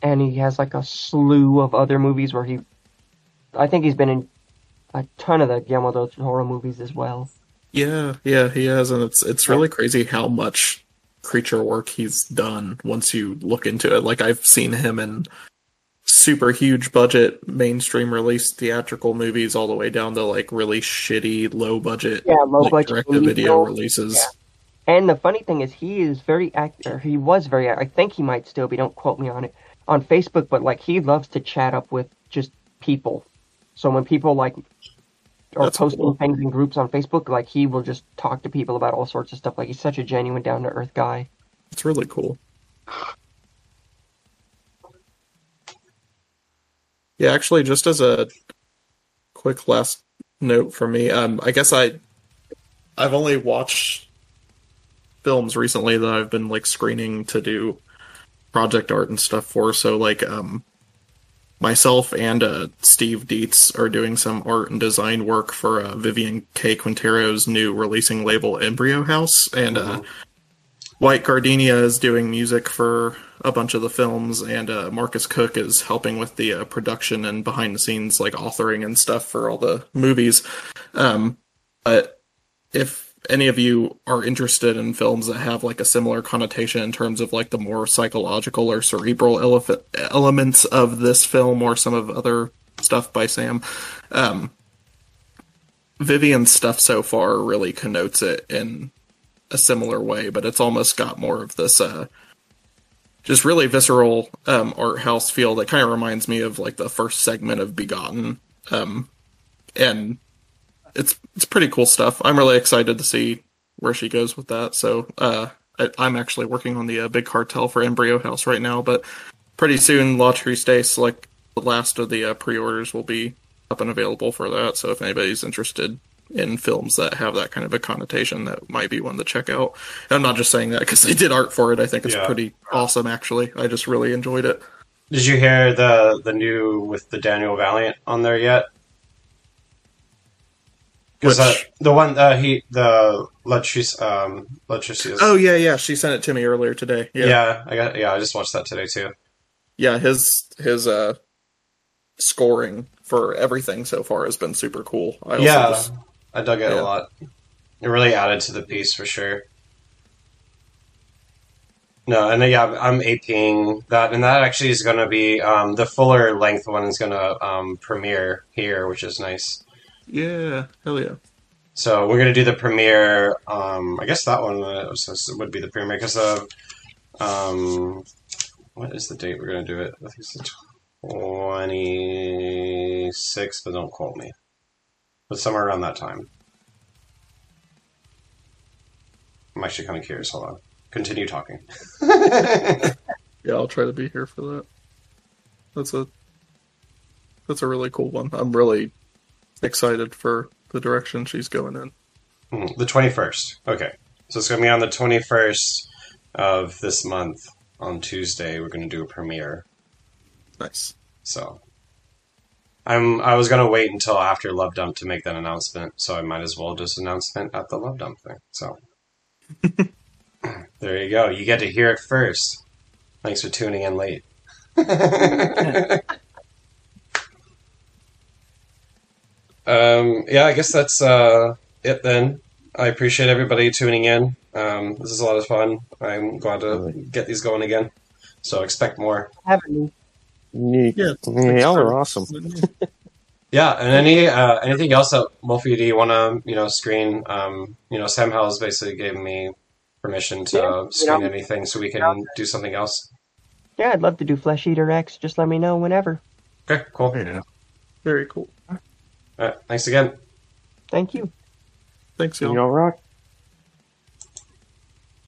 And he has like a slew of other movies where he. I think he's been in a ton of the Guillermo del Toro movies as well. Yeah, yeah, he has, and it's it's really crazy how much creature work he's done once you look into it. Like I've seen him in super huge budget mainstream release theatrical movies all the way down to like really shitty low budget Yeah, low like, budget video releases. Yeah. And the funny thing is, he is very act. Or he was very. I think he might still be. Don't quote me on it. On Facebook, but like he loves to chat up with just people. So when people like are That's posting cool. things in groups on Facebook, like he will just talk to people about all sorts of stuff. Like he's such a genuine, down to earth guy. It's really cool. Yeah, actually, just as a quick last note for me, um, I guess I I've only watched films recently that I've been like screening to do project art and stuff for. So like, um, myself and uh, Steve Dietz are doing some art and design work for uh, Vivian K. Quintero's new releasing label, Embryo House, and uh, White Gardenia is doing music for a bunch of the films, and uh, Marcus Cook is helping with the uh, production and behind the scenes, like authoring and stuff for all the movies. Um, but if any of you are interested in films that have like a similar connotation in terms of like the more psychological or cerebral ele- elements of this film or some of other stuff by Sam, um, Vivian's stuff so far really connotes it in a similar way, but it's almost got more of this uh just really visceral um art house feel that kind of reminds me of like the first segment of Begotten. Um and it's it's pretty cool stuff. I'm really excited to see where she goes with that. So uh I, I'm actually working on the uh, big cartel for Embryo House right now, but pretty soon Lottery Triste, like the last of the uh, pre-orders will be up and available for that. So if anybody's interested in films that have that kind of a connotation, that might be one to check out. And I'm not just saying that because they did art for it. I think it's Yeah. pretty awesome, actually. I just really enjoyed it. Did you hear the the new with the Daniel Valiant on there yet? 'Cause, uh, the one uh, he the Latrice um Latrice. Oh yeah, yeah. She sent it to me earlier today. yeah. Yeah, I got yeah. I just watched that today too. yeah. His his uh scoring for everything so far has been super cool. I also yeah, just- I dug it yeah. a lot. It really added to the piece for sure. No, and uh, yeah, I'm APing that, and that actually is going to be um, the fuller length one is going to um, premiere here, which is nice. Yeah, hell yeah. So we're gonna do the premiere. Um, I guess that one uh, was- would be the premiere because of um, what is the date we're gonna do it? I think it's the twenty sixth, but don't quote me. But somewhere around that time. I'm actually kind of curious. Hold on. Continue talking. Yeah, I'll try to be here for that. That's a that's a really cool one. I'm really excited for the direction she's going in. Hmm, The 21st. Okay. So it's going to be on the 21st of this month. on Tuesday we're going to do a premiere. Nice. So I'm I was going to wait until after Love Dump to make that announcement, so I might as well just announce it at the Love Dump thing. So there you go. You get to hear it first. Thanks for tuning in late. um, yeah, I guess that's uh, it then. I appreciate everybody tuning in. Um, this is a lot of fun. I'm glad to get these going again. So expect more. Having me. Yeah, Yeah, y'all are awesome. Yeah, and any uh, anything else that Wolfie do you want to you know screen? Um, you know, Sammael's basically gave me permission to Yeah, uh, you screen know. anything, so we can do something else. Yeah, I'd love to do Flesh Eater X. Just let me know whenever. Okay, cool. Yeah. Very cool. All right, thanks again. Thank you. Thanks, y'all. Y'all rock.